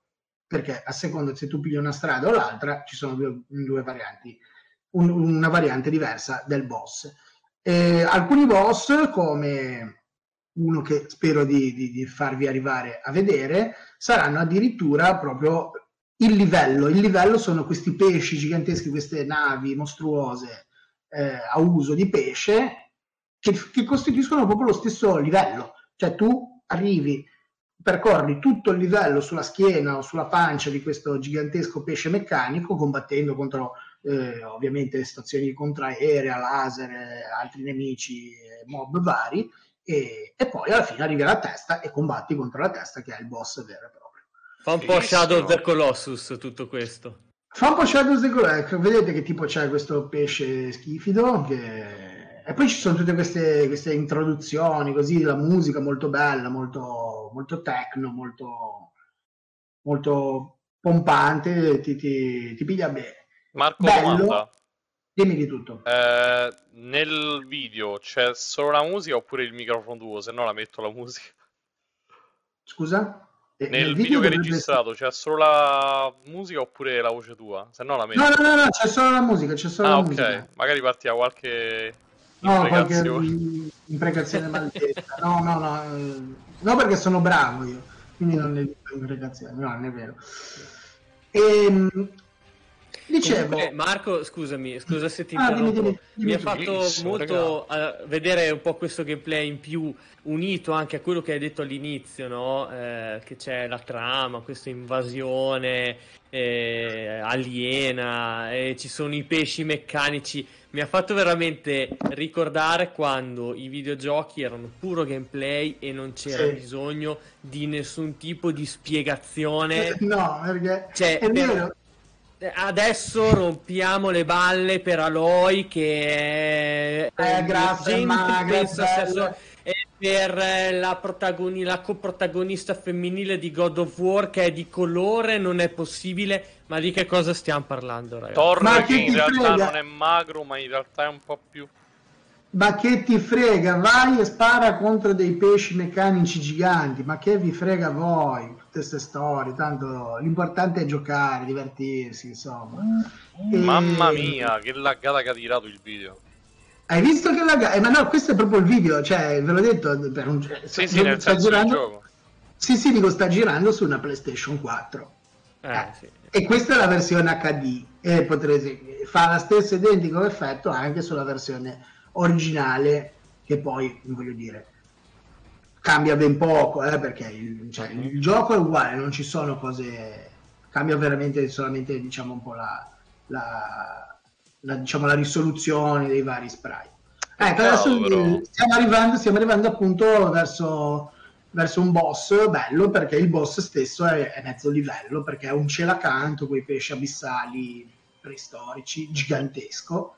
perché a seconda se tu pigli una strada o l'altra ci sono due, due varianti, un, una variante diversa del boss. Eh, alcuni boss, come uno che spero di, di, di, farvi arrivare a vedere, saranno addirittura proprio il livello. Il livello sono questi pesci giganteschi, queste navi mostruose eh, a uso di pesce che, che costituiscono proprio lo stesso livello. Cioè tu arrivi percorri tutto il livello sulla schiena o sulla pancia di questo gigantesco pesce meccanico, combattendo contro eh, ovviamente stazioni contraerea, laser, altri nemici, eh, mob vari, e, e, poi alla fine arrivi alla testa e combatti contro la testa che è il boss vero e proprio. Fa un po' Shadow of the Colossus tutto questo. Fa un po' Shadow of the Colossus, vedete che tipo c'è questo pesce schifido che e poi ci sono tutte queste, queste, introduzioni, così la musica molto bella, molto, molto techno, molto, molto pompante, ti, ti, ti piglia bene. Marco, Bello. domanda. Dimmi di tutto. Eh, nel video c'è solo la musica oppure il microfono tuo? Se no la metto la musica. Scusa? Nel, nel video, video che hai registrato essere... c'è solo la musica oppure la voce tua? Se no la metto. No, no, no, no c'è solo la musica, c'è solo ah, la ok. musica. Magari parti a qualche No, qualche imprecazione maldetta. No, no, no, eh, no, perché sono bravo io, quindi non ne dico imprecazioni, no, non è vero. E, ehm, dicevo... Comunque, Marco, scusami, scusa se ti ah, interrompo. Dimmi, dimmi, dimmi, Mi ha fatto molto uh, vedere un po' questo gameplay in più, unito anche a quello che hai detto all'inizio, no? eh, che c'è la trama, questa invasione eh, aliena, e ci sono i pesci meccanici mi ha fatto veramente ricordare quando i videogiochi erano puro gameplay e non c'era sì. bisogno di nessun tipo di spiegazione. No, perché cioè, è vero. Adesso rompiamo le balle per Aloy che è, è grazie, magra, e per la, protagoni- la coprotagonista femminile di God of War che è di colore non è possibile ma di che cosa stiamo parlando, ragazzi? Thor ma che in realtà frega? non è magro, ma in realtà è un po' più. Ma che ti frega? Vai e spara contro dei pesci meccanici giganti. Ma che vi frega voi? Queste storie. Tanto l'importante è giocare, divertirsi, insomma. E... Mamma mia, che laggata che ha tirato il video. Hai visto che laggata? Eh, ma no, questo è proprio il video. Cioè, ve l'ho detto. Per un... Sì, sì, nel sta girando... Sì, sì, dico, sta girando su una PlayStation 4. Eh, eh, sì. E questa è la versione HD e potrete fa lo stesso identico effetto anche sulla versione originale che poi voglio dire cambia ben poco eh, perché il, cioè, il, gioco è uguale non ci sono cose cambia veramente solamente diciamo un po' la, la, la, diciamo, la risoluzione dei vari sprite Ecco, adesso stiamo arrivando, stiamo arrivando appunto verso, verso, un boss bello perché il boss stesso è, è mezzo livello perché è un cielo accanto, quei pesci abissali preistorici, gigantesco.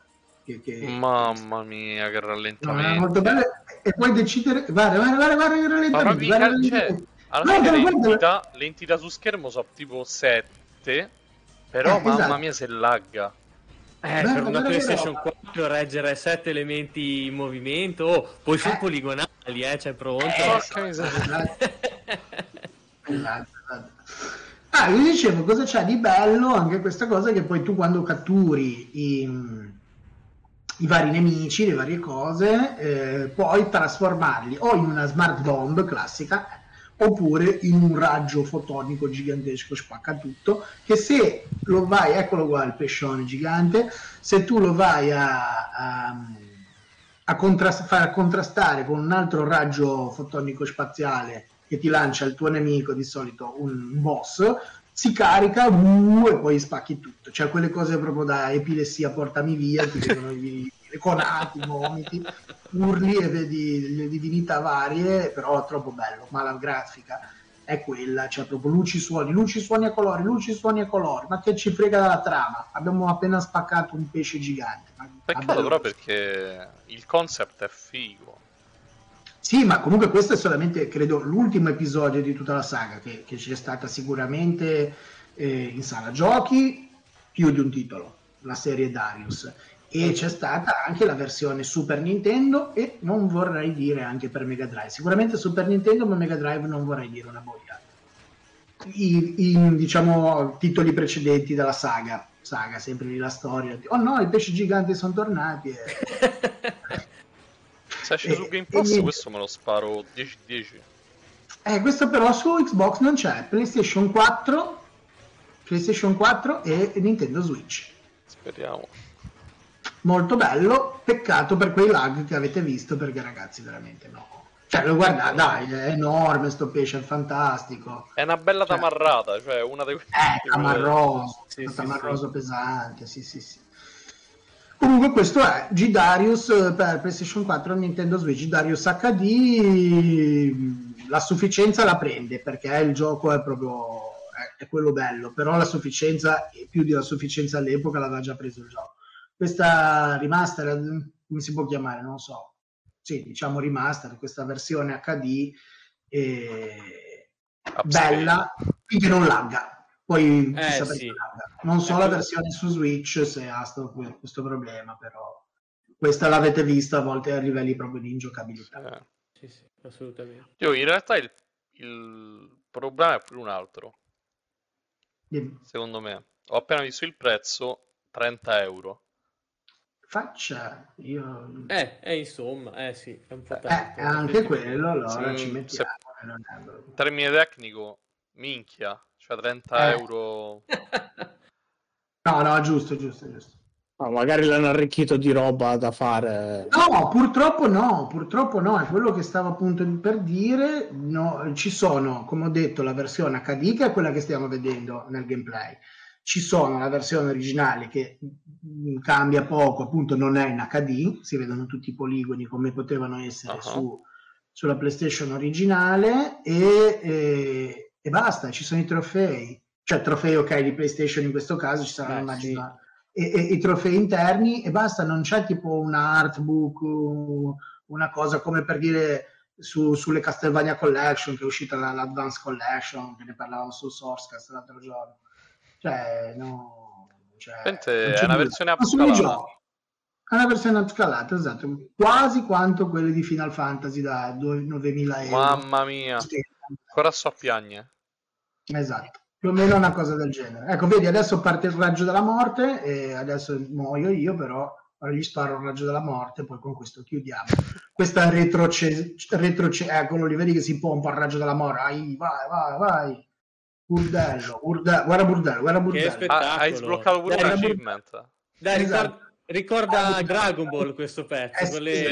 Che, che... Mamma mia, che rallentamento! No, molto bello. E poi decidere, guarda, guarda, guarda, guarda il rallentamento. Ma guarda, cioè, alla fine le entità, le entità su schermo sono tipo 7, però eh, mamma esatto. mia se lagga. Eh, Beh, per una PlayStation 4 reggere 7 elementi in movimento, oh, poi sono eh. poligonali, eh, c'è pronto. Eh, Porca esatto. esatto, Ah, vi dicevo, cosa c'è di bello anche questa cosa che poi tu quando catturi i, i vari nemici, le varie cose, eh, puoi trasformarli o in una smart bomb classica, oppure in un raggio fotonico gigantesco spacca tutto che se lo vai eccolo qua il pescione gigante se tu lo vai a, a, a contrast- far contrastare con un altro raggio fotonico spaziale che ti lancia il tuo nemico di solito un boss si carica uh, e poi spacchi tutto cioè quelle cose proprio da epilessia portami via ti vedono i, conati, vomiti urli e vedi le divinità varie, però è troppo bello, ma la grafica è quella, cioè proprio luci, suoni, luci, suoni a colori, luci, suoni a colori, ma che ci frega dalla trama? Abbiamo appena spaccato un pesce gigante. Peccato però perché il concept è figo. Sì, ma comunque questo è solamente, credo, l'ultimo episodio di tutta la saga, che, che c'è stata sicuramente eh, in sala giochi più di un titolo, la serie Darius e c'è stata anche la versione Super Nintendo e non vorrei dire anche per Mega Drive. Sicuramente Super Nintendo, ma Mega Drive non vorrei dire una boia. I, i diciamo titoli precedenti della saga, saga sempre lì la storia. Oh no, i pesci giganti sono tornati. E... Se esce su Game Pass, e... questo me lo sparo 10-10. Eh, questo però su Xbox non c'è. PlayStation 4, PlayStation 4 e Nintendo Switch. Speriamo molto bello, peccato per quei lag che avete visto perché ragazzi veramente no. Cioè, lo guarda, dai, è enorme sto pesce, è fantastico. È una bella cioè, tamarrata, cioè una dei... Eh, tamarroso, sì, tamarroso sì, pesante, sì, sì, sì. Comunque questo è G-Darius per PlayStation 4 e Nintendo Switch. G-Darius HD la sufficienza la prende perché il gioco è proprio è, è quello bello, però la sufficienza, più di la sufficienza all'epoca l'aveva già preso il gioco questa remaster, come si può chiamare? Non so. Sì, diciamo remaster, questa versione HD eh, bella, finché non lagga. Poi eh, sì. Non so la versione su Switch se ha sto, questo problema, però questa l'avete vista a volte a livelli proprio di ingiocabilità. Eh. Sì, sì, assolutamente. Io in realtà il, il problema è più un altro. Dimmi. Secondo me, ho appena visto il prezzo 30 euro faccia io eh, eh insomma eh sì è un po' eh, tanto, eh, anche quello allora sì, ci mettiamo se... termine tecnico minchia cioè 30 eh. euro no no giusto giusto giusto No, magari l'hanno arricchito di roba da fare. No, purtroppo no, purtroppo no, è quello che stavo appunto per dire. No, ci sono, come ho detto, la versione HD che è quella che stiamo vedendo nel gameplay ci sono la versione originale che cambia poco, appunto non è in HD, si vedono tutti i poligoni come potevano essere uh-huh. su, sulla PlayStation originale e, e, e, basta, ci sono i trofei, cioè trofei ok di PlayStation in questo caso ci saranno immagino sì. e, e, i trofei interni e basta, non c'è tipo una artbook, una cosa come per dire su, sulle Castlevania Collection che è uscita la, l'Advance Collection, che ne parlavamo su Sourcecast l'altro giorno cioè, no, cioè, è una versione upscalata. È una versione upscalata, esatto, quasi quanto quelle di Final Fantasy da 9000 euro. Mamma mia, ancora so piagne. Esatto, più o meno una cosa del genere. Ecco, vedi, adesso parte il raggio della morte e adesso muoio io, però ora gli sparo il raggio della morte, poi con questo chiudiamo. Questa retroce, retroce eccolo lì, vedi che si pompa il raggio della morte, vai, vai, vai, vai. Burdello, burdello, guarda burdello, guarda burdello. Ah, hai sbloccato pure un achievement. Dai, esatto. ricorda, ricorda Dragon Ball questo pezzo, eh, con le sì.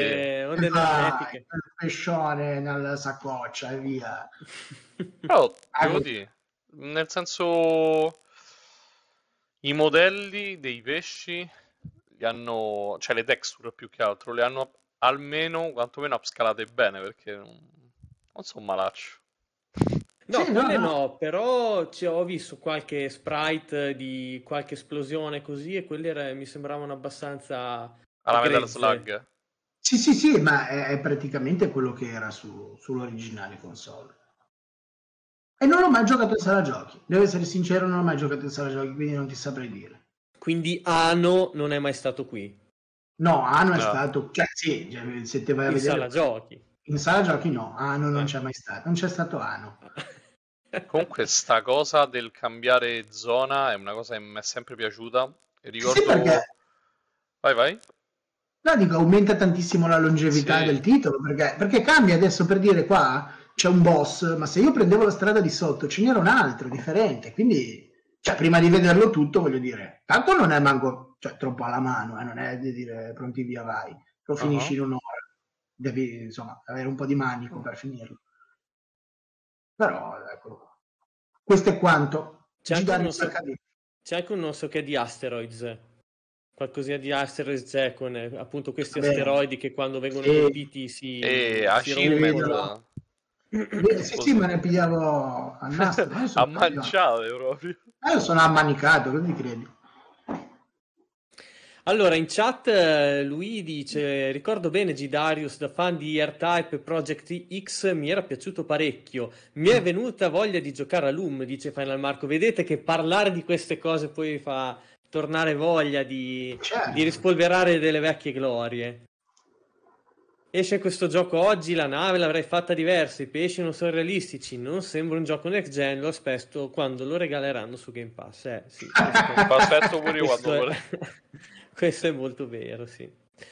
onde energetiche. Il pescione nella saccoccia e via. Però, devo dire, nel senso... I modelli dei pesci li hanno, cioè le texture più che altro, le hanno almeno, quantomeno upscalate bene, perché non, non sono malaccio. No, sì, quelle no, no. però ci ho visto qualche sprite di qualche esplosione così e quelle era, mi sembravano abbastanza... Alla Metal Slug? Sì, sì, sì, ma è, è praticamente quello che era su, sull'originale console. E non ho mai giocato in sala giochi. Devo essere sincero, non ho mai giocato in sala giochi, quindi non ti saprei dire. Quindi Ano non è mai stato qui? No, Ano no. è stato... Cioè, sì, cioè, se te vai a in vedere... In sala giochi? In sala giochi no, Ano non eh. c'è mai stato. Non c'è stato Ano. Comunque sta cosa del cambiare zona è una cosa che mi è sempre piaciuta. Ricordo... Sì, perché... Vai, vai. No, dico, aumenta tantissimo la longevità sì. del titolo, perché, perché cambia adesso per dire qua c'è un boss, ma se io prendevo la strada di sotto ce n'era un altro differente, quindi cioè, prima di vederlo tutto voglio dire, tanto non è manco cioè, troppo alla mano, eh, non è di dire pronti via vai, lo finisci uh-huh. in un'ora, devi insomma avere un po' di manico per finirlo. Però ecco, questo è quanto. C'è anche, un so, c'è anche un non so che di Asteroids qualcosina di Asteroids c'è con eh, appunto questi Beh, asteroidi che quando vengono colpiti si, e si. Sì, sì, me ne pigliavo a nastro. a manciare proprio. Eh, io sono ammanicato, quindi credi. Allora, in chat eh, lui dice: Ricordo bene Gidarius da fan di R-Type Project X, mi era piaciuto parecchio. Mi è venuta voglia di giocare a Loom, dice Final Marco. Vedete che parlare di queste cose poi fa tornare voglia di, certo. di rispolverare delle vecchie glorie. Esce questo gioco oggi, la nave l'avrei fatta diversa, i pesci non sono realistici, non sembra un gioco next gen, lo aspetto quando lo regaleranno su Game Pass. Eh, sì, aspetto pure io quando è... questo è molto vero, sì.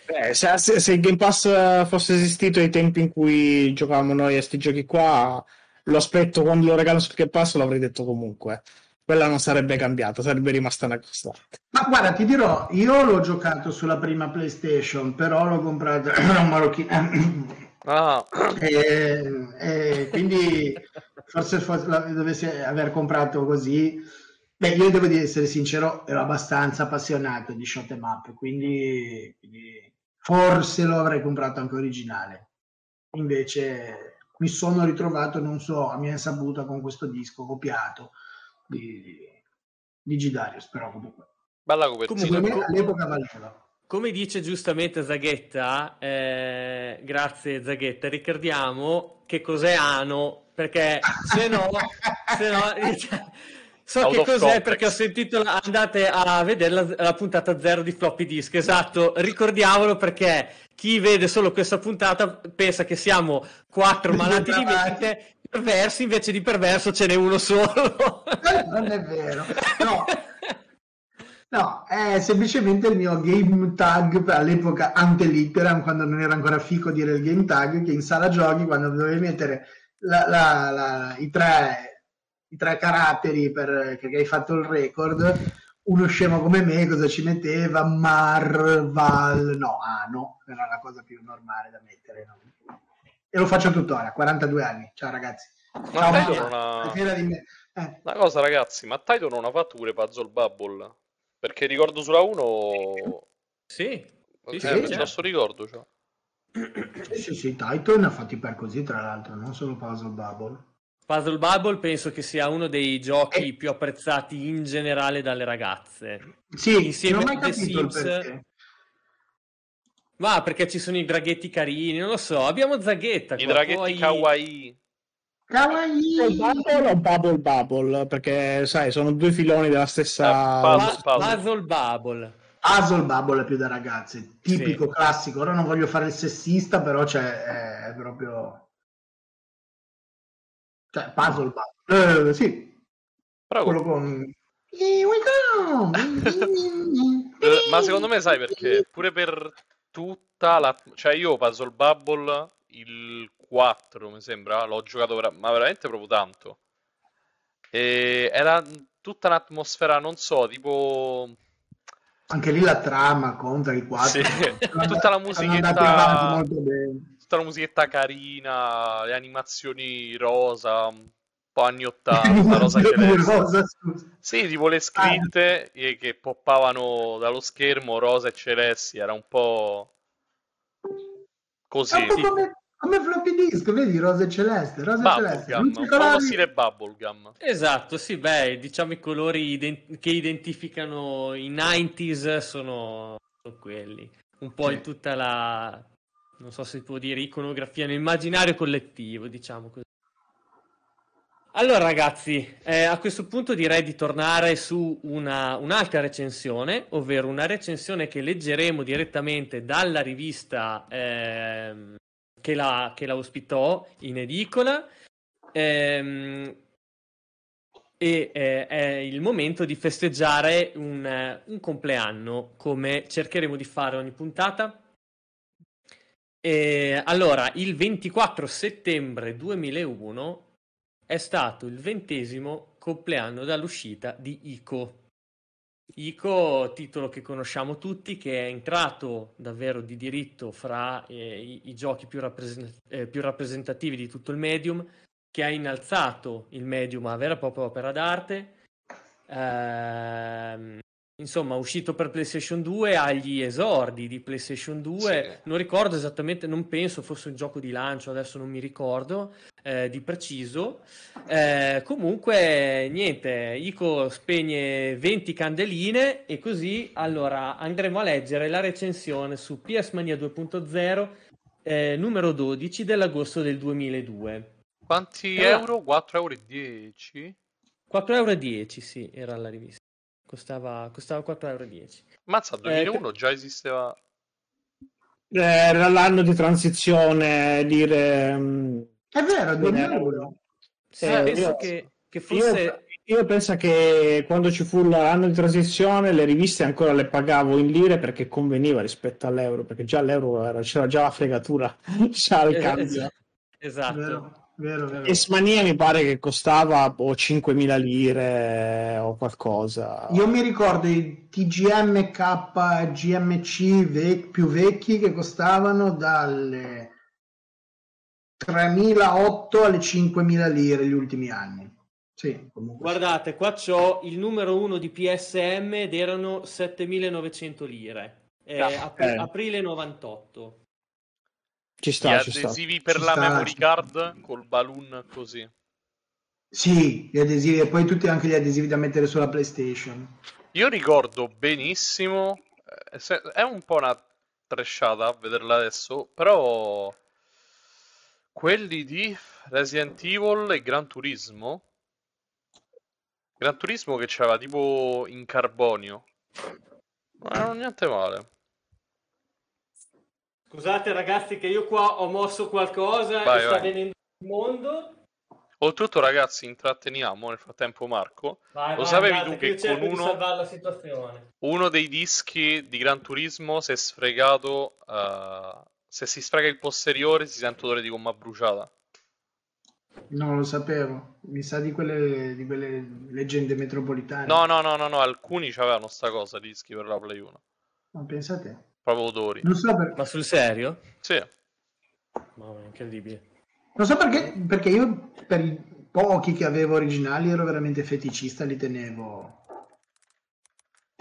Beh, se, se, il Game Pass eh, fosse esistito ai tempi in cui giocavamo noi a questi giochi qua, lo aspetto quando lo regalano su Game Pass, l'avrei detto comunque quella non sarebbe cambiata, sarebbe rimasta una costante. Ma guarda, ti dirò, io l'ho giocato sulla prima PlayStation, però l'ho comprato un marocchino. Ah. E, e quindi forse, forse dovessi aver comprato così. Beh, io devo di essere sincero, ero abbastanza appassionato di shot em up, quindi, quindi forse lo avrei comprato anche originale. Invece mi sono ritrovato, non so, a mia insaputa con questo disco copiato di, di Gidarius, però comunque. Bella copertina. Comunque all'epoca valeva. Come dice giustamente Zaghetta, eh, grazie Zaghetta, ricordiamo che cos'è Ano, perché se no, se no so che cos'è complex. perché ho sentito, andate a vedere la, la, puntata zero di Floppy Disk, esatto, ricordiamolo perché chi vede solo questa puntata pensa che siamo quattro malati di mente perversi, invece di perverso ce n'è uno solo. non è vero. No. No, è semplicemente il mio game tag all'epoca ante litteram, quando non era ancora fico dire il game tag, che in sala giochi, quando dovevi mettere la, la, la, i, tre, i, tre, caratteri per, che hai fatto il record, uno scemo come me cosa ci metteva? Mar, Val, no, ah no, era la cosa più normale da mettere. No? E lo faccio tuttora, 42 anni. Ciao ragazzi. Ma Ciao, Taito non ha... eh. Una cosa ragazzi, ma Taito non ha fatto pure Puzzle Bubble? Perché ricordo sulla 1... Sì, sì, eh, sì certo. ricordo. Cioè. Sì, sì, sì, Taito ne ha fatti per così, tra l'altro, non solo Puzzle Bubble. Puzzle Bubble penso che sia uno dei giochi eh. più apprezzati in generale dalle ragazze. Sì, insieme non ho mai a The Sims. Ma perché ci sono i draghetti carini, non lo so. Abbiamo Zaghetta. I draghetti poi... kawaii. Kawaii. Bubble o Bubble Bubble? Perché, sai, sono due filoni della stessa... Uh, puzzle, Bubble. Puzzle Bubble è più da ragazzi. Tipico, sì. classico. Ora non voglio fare il sessista, però c'è, è proprio... Cioè, Puzzle Bubble. Eh, sì. Però... Quello con... Ma secondo me sai perché? Pure per tutta la... Cioè io Puzzle Bubble il 4 mi sembra, l'ho giocato vera... ma veramente proprio tanto. E era tutta un'atmosfera, non so, tipo... Anche lì la trama conta il 4. Sì. tutta la musichetta... Tutta la musichetta carina, le animazioni rosa, po' anni 80, rosa celeste. sì, tipo le scritte ah. che poppavano dallo schermo rosa e celesti, era un po' Così. Un po' come, come floppy disk, vedi, rosa e celeste, rosa e celeste. Bubblegum, luci un po' colori- stile bubblegum. Esatto, sì, beh, diciamo i colori iden- che identificano i 90s sono, sono quelli. Un po' Sì. in tutta la, non so se si può dire, iconografia, nell'immaginario collettivo, diciamo così. Allora ragazzi, eh, a questo punto direi di tornare su una, un'altra recensione, ovvero una recensione che leggeremo direttamente dalla rivista ehm, che, la, che la ospitò in edicola. Ehm, e eh, è il momento di festeggiare un, eh, un compleanno come cercheremo di fare ogni puntata. E, allora, il 24 settembre 2001 è stato il ventesimo compleanno dall'uscita di Ico. Ico, titolo che conosciamo tutti, che è entrato davvero di diritto fra eh, i, i giochi più, rappresen- eh, più rappresentativi di tutto il medium, che ha innalzato il medium a vera e propria opera d'arte. Ehm, insomma, uscito per PlayStation 2 agli esordi di PlayStation 2. Sì. Non ricordo esattamente, non penso fosse un gioco di lancio, adesso non mi ricordo eh, di preciso. Eh, comunque, niente, Ico spegne 20 candeline e così allora andremo a leggere la recensione su PS Mania 2.0 eh, numero 12 dell'agosto del 2002. Quanti Eh, euro? 4,10 euro? 4,10 euro, sì, era la rivista. Costava, costava 4,10 euro. Mazza, Eh, 2001 già esisteva. Eh, Era l'anno di transizione, dire... È vero, è 2001. Sì, Eh, penso io- che, che fosse... Io, io penso che quando ci fu l'anno di transizione le riviste ancora le pagavo in lire perché conveniva rispetto all'euro, perché già l'euro era, c'era già la fregatura, già il Eh, cambio. Esatto. Vero, vero, vero. Esmania mi pare che costava boh, 5.000 lire o qualcosa. Io mi ricordo i TGMK, GMC ve- più vecchi che costavano dalle 3.008 alle 5.000 lire gli ultimi anni. Sì, comunque. Guardate, qua c'ho il numero 1 di PSM ed erano 7.900 lire. Eh, Ah, apri- eh. aprile 98. Ci Gli sta, ci sta. adesivi per Ci la sta, memory ci card col balloon così. Sì, gli adesivi e poi tutti anche gli adesivi da mettere sulla PlayStation. Io ricordo benissimo, eh, è un po' una tresciata a vederla adesso, però quelli di Resident Evil e Gran Turismo, Gran Turismo che c'aveva tipo in carbonio, non erano niente male. Scusate ragazzi che io qua ho mosso qualcosa Vai, e sta vai. venendo il mondo. Oltretutto ragazzi, intratteniamo nel frattempo Marco, Vai, Lo sapevi andate, tu che che con uno- uno dei dischi di Gran Turismo si è sfregato, eh, se si sfrega il posteriore si sente odore di gomma bruciata. Non lo sapevo. Mi sa di quelle, di quelle leggende metropolitane. No, no, no, no, no, alcuni avevano sta cosa, dischi per la Play 1. Ma pensa te. Proprio odori. Non so, per- Ma sul serio? Sì. Mamma mia, incredibile. non so perché, perché io per i pochi che avevo originali ero veramente feticista, li tenevo.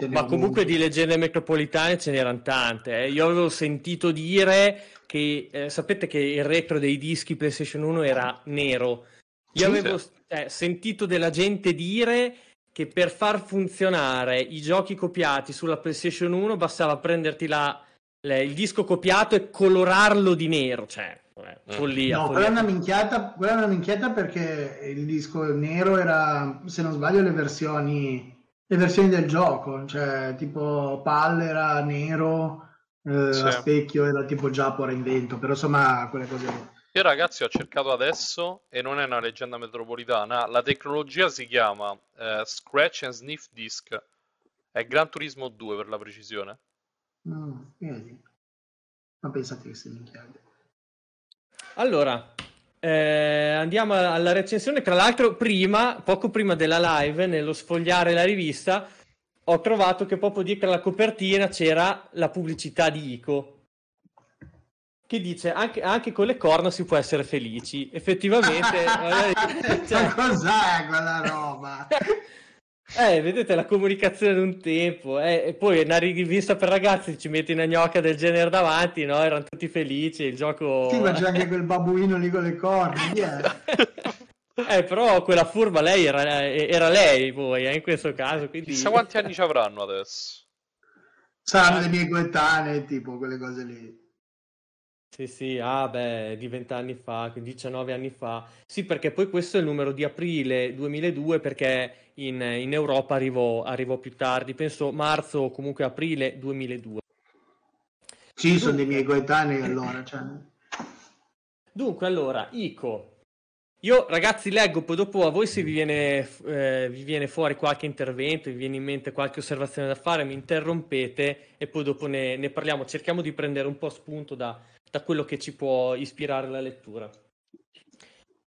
Ma comunque molto. di leggende metropolitane ce n'erano tante. eh. Io avevo sentito dire che eh, sapete che il retro dei dischi PlayStation 1 era nero. Io Sì, avevo eh, sentito della gente dire che per far funzionare i giochi copiati sulla PlayStation 1 bastava prenderti la- le- il disco copiato e colorarlo di nero. Cioè, eh, Mm. follia. No, follia. quella è una minchiata, quella è una minchiata perché il disco nero era, se non sbaglio, le versioni, le versioni del gioco, cioè tipo PAL era nero, eh, Sì. a specchio era tipo Giappora in vento, però insomma quelle cose lì. Io ragazzi ho cercato adesso e non è una leggenda metropolitana, la tecnologia si chiama eh, Scratch and Sniff Disk, è Gran Turismo 2 per la precisione. Mm, vedi. Ma pensate che se minchiate. Allora, eh, andiamo alla recensione. Tra l'altro, prima, poco prima della live, nello sfogliare la rivista, ho trovato che proprio dietro la copertina c'era la pubblicità di Ico. Che dice anche, anche con le corna si può essere felici. Effettivamente, cioè, Ma cos'è quella roba? Eh, vedete la comunicazione d'un tempo, eh, e poi una rivista per ragazzi ci metti una gnocca del genere davanti, no? Erano tutti felici, il gioco... Sì, ma c'è anche quel babuino lì con le corna, yeah. Eh, però quella furba lei era, era lei poi, eh, in questo caso, quindi... Chissà quanti anni ci avranno adesso. Saranno dei miei coetanei, tipo quelle cose lì. Sì, sì, ah beh, di 20 anni fa, 19 anni fa. Sì, perché poi questo è il numero di aprile 2002 perché in, in Europa arrivò, arrivò più tardi, penso marzo o comunque aprile 2002. Sì, sono dei miei coetanei allora. Cioè... Dunque, allora, Ico. Io ragazzi leggo, poi dopo a voi se vi viene, eh, vi viene fuori qualche intervento, vi viene in mente qualche osservazione da fare, mi interrompete e poi dopo ne, ne parliamo. Cerchiamo di prendere un po' spunto da, da quello che ci può ispirare la lettura.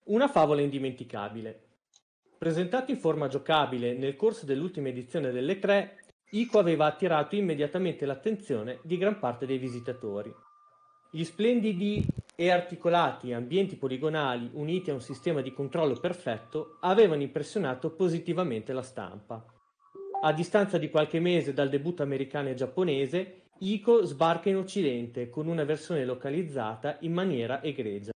Una favola indimenticabile. Presentato in forma giocabile nel corso dell'ultima edizione delle tre, Ico aveva attirato immediatamente l'attenzione di gran parte dei visitatori. Gli splendidi e articolati ambienti poligonali uniti a un sistema di controllo perfetto avevano impressionato positivamente la stampa. A distanza di qualche mese dal debutto americano e giapponese, Ico sbarca in Occidente con una versione localizzata in maniera egregia.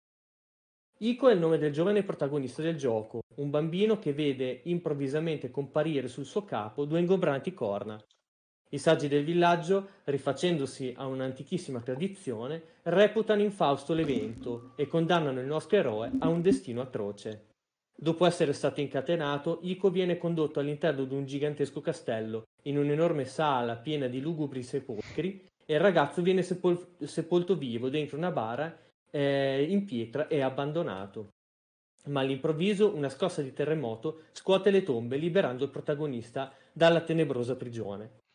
Ico è il nome del giovane protagonista del gioco, un bambino che vede improvvisamente comparire sul suo capo due ingombranti corna. I saggi del villaggio, rifacendosi a un'antichissima tradizione, reputano infausto l'evento e condannano il nostro eroe a un destino atroce. Dopo essere stato incatenato, Ico viene condotto all'interno di un gigantesco castello, in un'enorme sala piena di lugubri sepolcri, e il ragazzo viene sepol- sepolto vivo dentro una bara eh, in pietra e abbandonato. Ma all'improvviso una scossa di terremoto scuote le tombe, liberando il protagonista dalla tenebrosa prigione.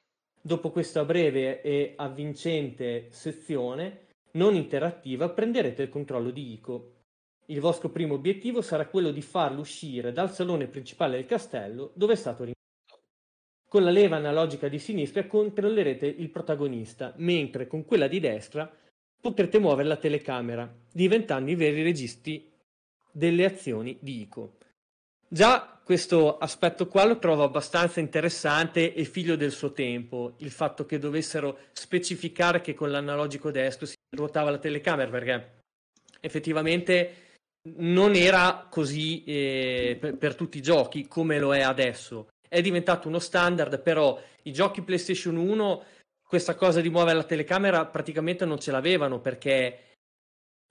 Dopo questa breve e avvincente sezione non interattiva prenderete il controllo di Ico, il vostro primo obiettivo sarà quello di farlo uscire dal salone principale del castello dove è stato rinchiuso. Con la leva analogica di sinistra controllerete il protagonista, mentre con quella di destra potrete muovere la telecamera, diventando i veri registi delle azioni di Ico. Già questo aspetto qua lo trovo abbastanza interessante e figlio del suo tempo, il fatto che dovessero specificare che con l'analogico destro si ruotava la telecamera, perché effettivamente non era così eh, per, per, tutti i giochi come lo è adesso. È diventato uno standard, però i giochi PlayStation 1 questa cosa di muovere la telecamera praticamente non ce l'avevano perché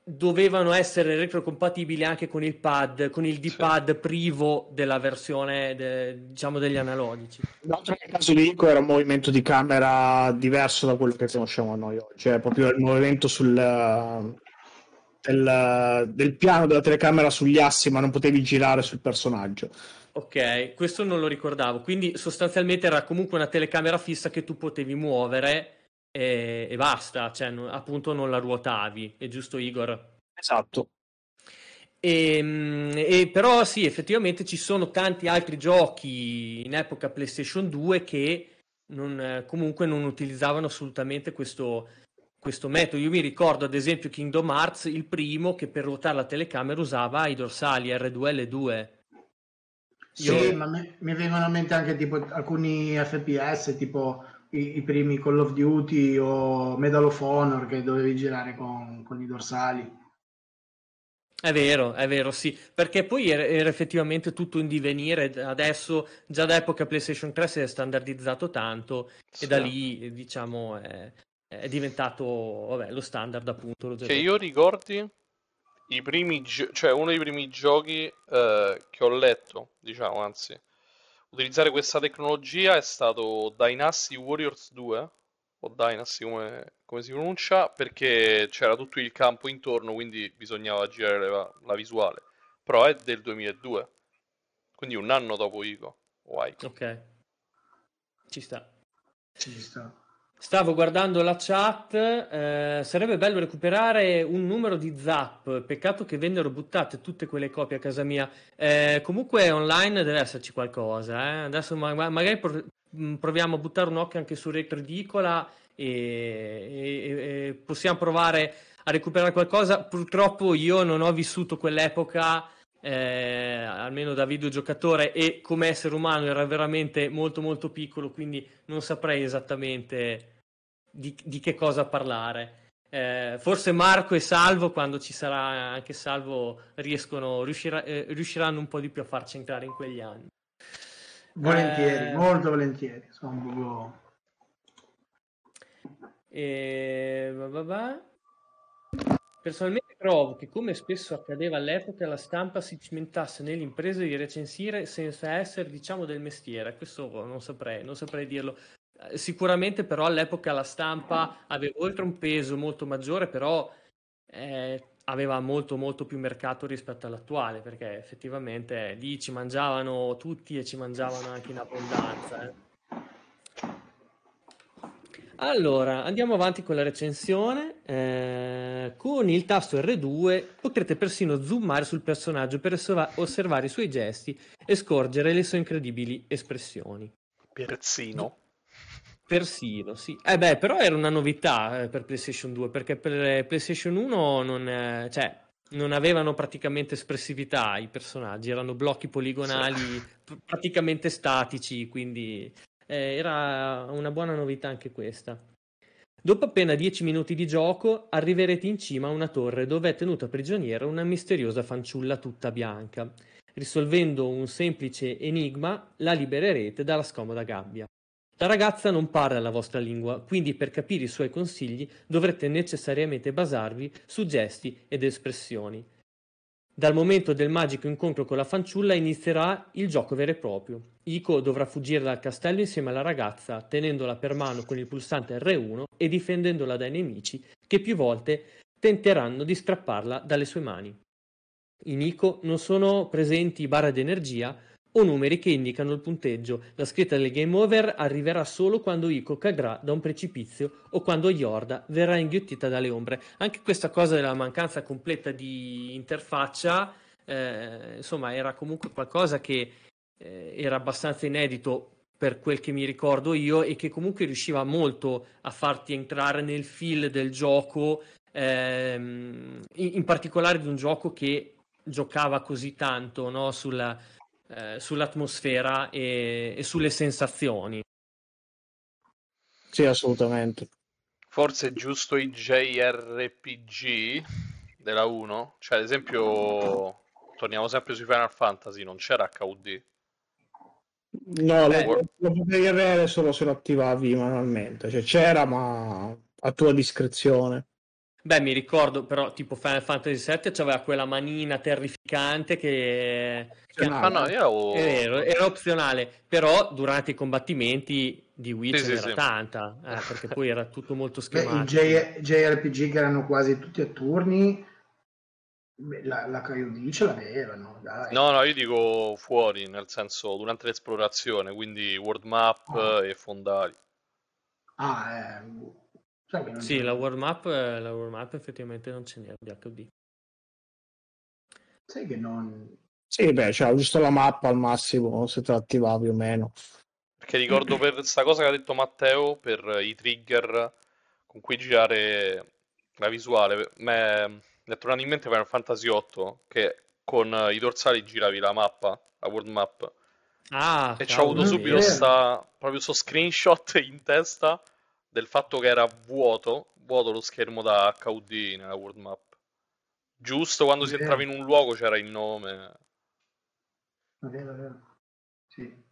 dovevano essere retrocompatibili anche con il pad, con il D-pad sì. privo della versione de, diciamo degli analogici. L'altro caso di Ico era un movimento di camera diverso da quello che conosciamo noi oggi, cioè proprio il movimento sul del, del, piano della telecamera sugli assi, ma non potevi girare sul personaggio. Ok, questo non lo ricordavo. Quindi sostanzialmente era comunque una telecamera fissa che tu potevi muovere e, e basta, cioè non, appunto non la ruotavi, è giusto Igor? Esatto. E, ehm, e, però sì, effettivamente ci sono tanti altri giochi in epoca PlayStation 2 che non, comunque non utilizzavano assolutamente questo, questo metodo. Io mi ricordo ad esempio Kingdom Hearts, il primo che per ruotare la telecamera usava i dorsali R2 e L2. Io... Sì, ma mi, mi, vengono a mente anche tipo alcuni FPS, tipo i, i, primi Call of Duty o Medal of Honor che dovevi girare con, con i dorsali. È vero, è vero, sì, perché poi era, effettivamente tutto in divenire, adesso già da epoca PlayStation 3 si è standardizzato tanto sì. e da lì diciamo è, è diventato vabbè, lo standard appunto. Lo cioè io ricordi i primi gio- cioè uno dei primi giochi eh, che ho letto, diciamo, anzi, utilizzare questa tecnologia è stato Dynasty Warriors 2 o Dynasty come, come si pronuncia, perché c'era tutto il campo intorno, quindi bisognava girare la, la visuale. Però è del 2002, quindi un anno dopo Ico. Ok, ci sta. Ci sta. Stavo guardando la chat, eh, sarebbe bello recuperare un numero di Zap, peccato che vennero buttate tutte quelle copie a casa mia. Eh, comunque online deve esserci qualcosa, eh. adesso ma- magari mm, proviamo a buttare un occhio anche su Retro Edicola e, e, e possiamo provare a recuperare qualcosa. Purtroppo io non ho vissuto quell'epoca eh, almeno da videogiocatore e come essere umano era veramente molto molto piccolo, quindi non saprei esattamente di, di che cosa parlare. Eh, forse Marco e Salvo, quando ci sarà anche Salvo, riescono, riuscirà, eh, riusciranno un po' di più a farci entrare in quegli anni. Volentieri, eh... molto volentieri. Sono proprio... E... Personalmente trovo che, come spesso accadeva all'epoca, la stampa si cimentasse nell'impresa di recensire senza essere, diciamo, del mestiere. Questo non saprei, non saprei dirlo. Sicuramente però all'epoca la stampa aveva oltre un peso molto maggiore, però eh, aveva molto molto più mercato rispetto all'attuale, perché effettivamente lì ci mangiavano tutti e ci mangiavano anche in abbondanza. Eh. Allora, andiamo avanti con la recensione. Eh, con il tasto R2 potrete persino zoomare sul personaggio per osservare i suoi gesti e scorgere le sue incredibili espressioni. Persino. Persino, sì. Eh beh, però era una novità eh, per PlayStation 2, perché per PlayStation 1 non, eh, cioè, non avevano praticamente espressività i personaggi, erano blocchi poligonali sì. pr- praticamente statici, quindi eh, era una buona novità anche questa. Dopo appena 10 minuti di gioco arriverete in cima a una torre dove è tenuta prigioniera una misteriosa fanciulla tutta bianca. Risolvendo un semplice enigma la libererete dalla scomoda gabbia. La ragazza non parla la vostra lingua, quindi per capire i suoi consigli dovrete necessariamente basarvi su gesti ed espressioni. Dal momento del magico incontro con la fanciulla inizierà il gioco vero e proprio. Iko dovrà fuggire dal castello insieme alla ragazza, tenendola per mano con il pulsante R1 e difendendola dai nemici che più volte tenteranno di strapparla dalle sue mani. In Iko non sono presenti barre d'energia, o numeri che indicano il punteggio. La scritta del game over arriverà solo quando Ico cadrà da un precipizio o quando Yorda verrà inghiottita dalle ombre. Anche questa cosa della mancanza completa di interfaccia, eh, insomma, era comunque qualcosa che eh, era abbastanza inedito per quel che mi ricordo io e che comunque riusciva molto a farti entrare nel feel del gioco, ehm, in, in particolare di un gioco che giocava così tanto no? sulla, eh, sull'atmosfera e, e sulle sensazioni. Sì, assolutamente. Forse è giusto i JRPG della 1? Cioè, ad esempio, torniamo sempre sui Final Fantasy, non c'era HUD. No, eh. lo, lo potevi avere solo se lo attivavi manualmente. Cioè, c'era, ma a tua discrezione. Beh, mi ricordo però tipo Final Fantasy VII c'aveva quella manina terrificante che, che ah, no, io... vero, era opzionale, però durante i combattimenti di Wii sì, ce n'era sì, tanta, eh, perché poi era tutto molto schematico. Beh, I J- JRPG che erano quasi tutti a turni, la, la KUD ce l'avevano, dai. No, no, io dico fuori, nel senso durante l'esplorazione, quindi world map oh. e fondali. Ah, eh sì, la world map, la world map effettivamente non ce n'era di HUD. Sai che non... Sì, beh, c'era giusto la mappa al massimo, se te l'attivavi o meno. Perché ricordo per questa cosa che ha detto Matteo, per i trigger con cui girare la visuale, mi è tornato in mente Final Fantasy VIII, che con i dorsali giravi la mappa, la world map. Ah, e ci ho avuto subito sta, proprio questo screenshot in testa del fatto che era vuoto, vuoto lo schermo da HUD nella world map. Giusto quando si entrava in un luogo c'era il nome. Vero, vero. Sì.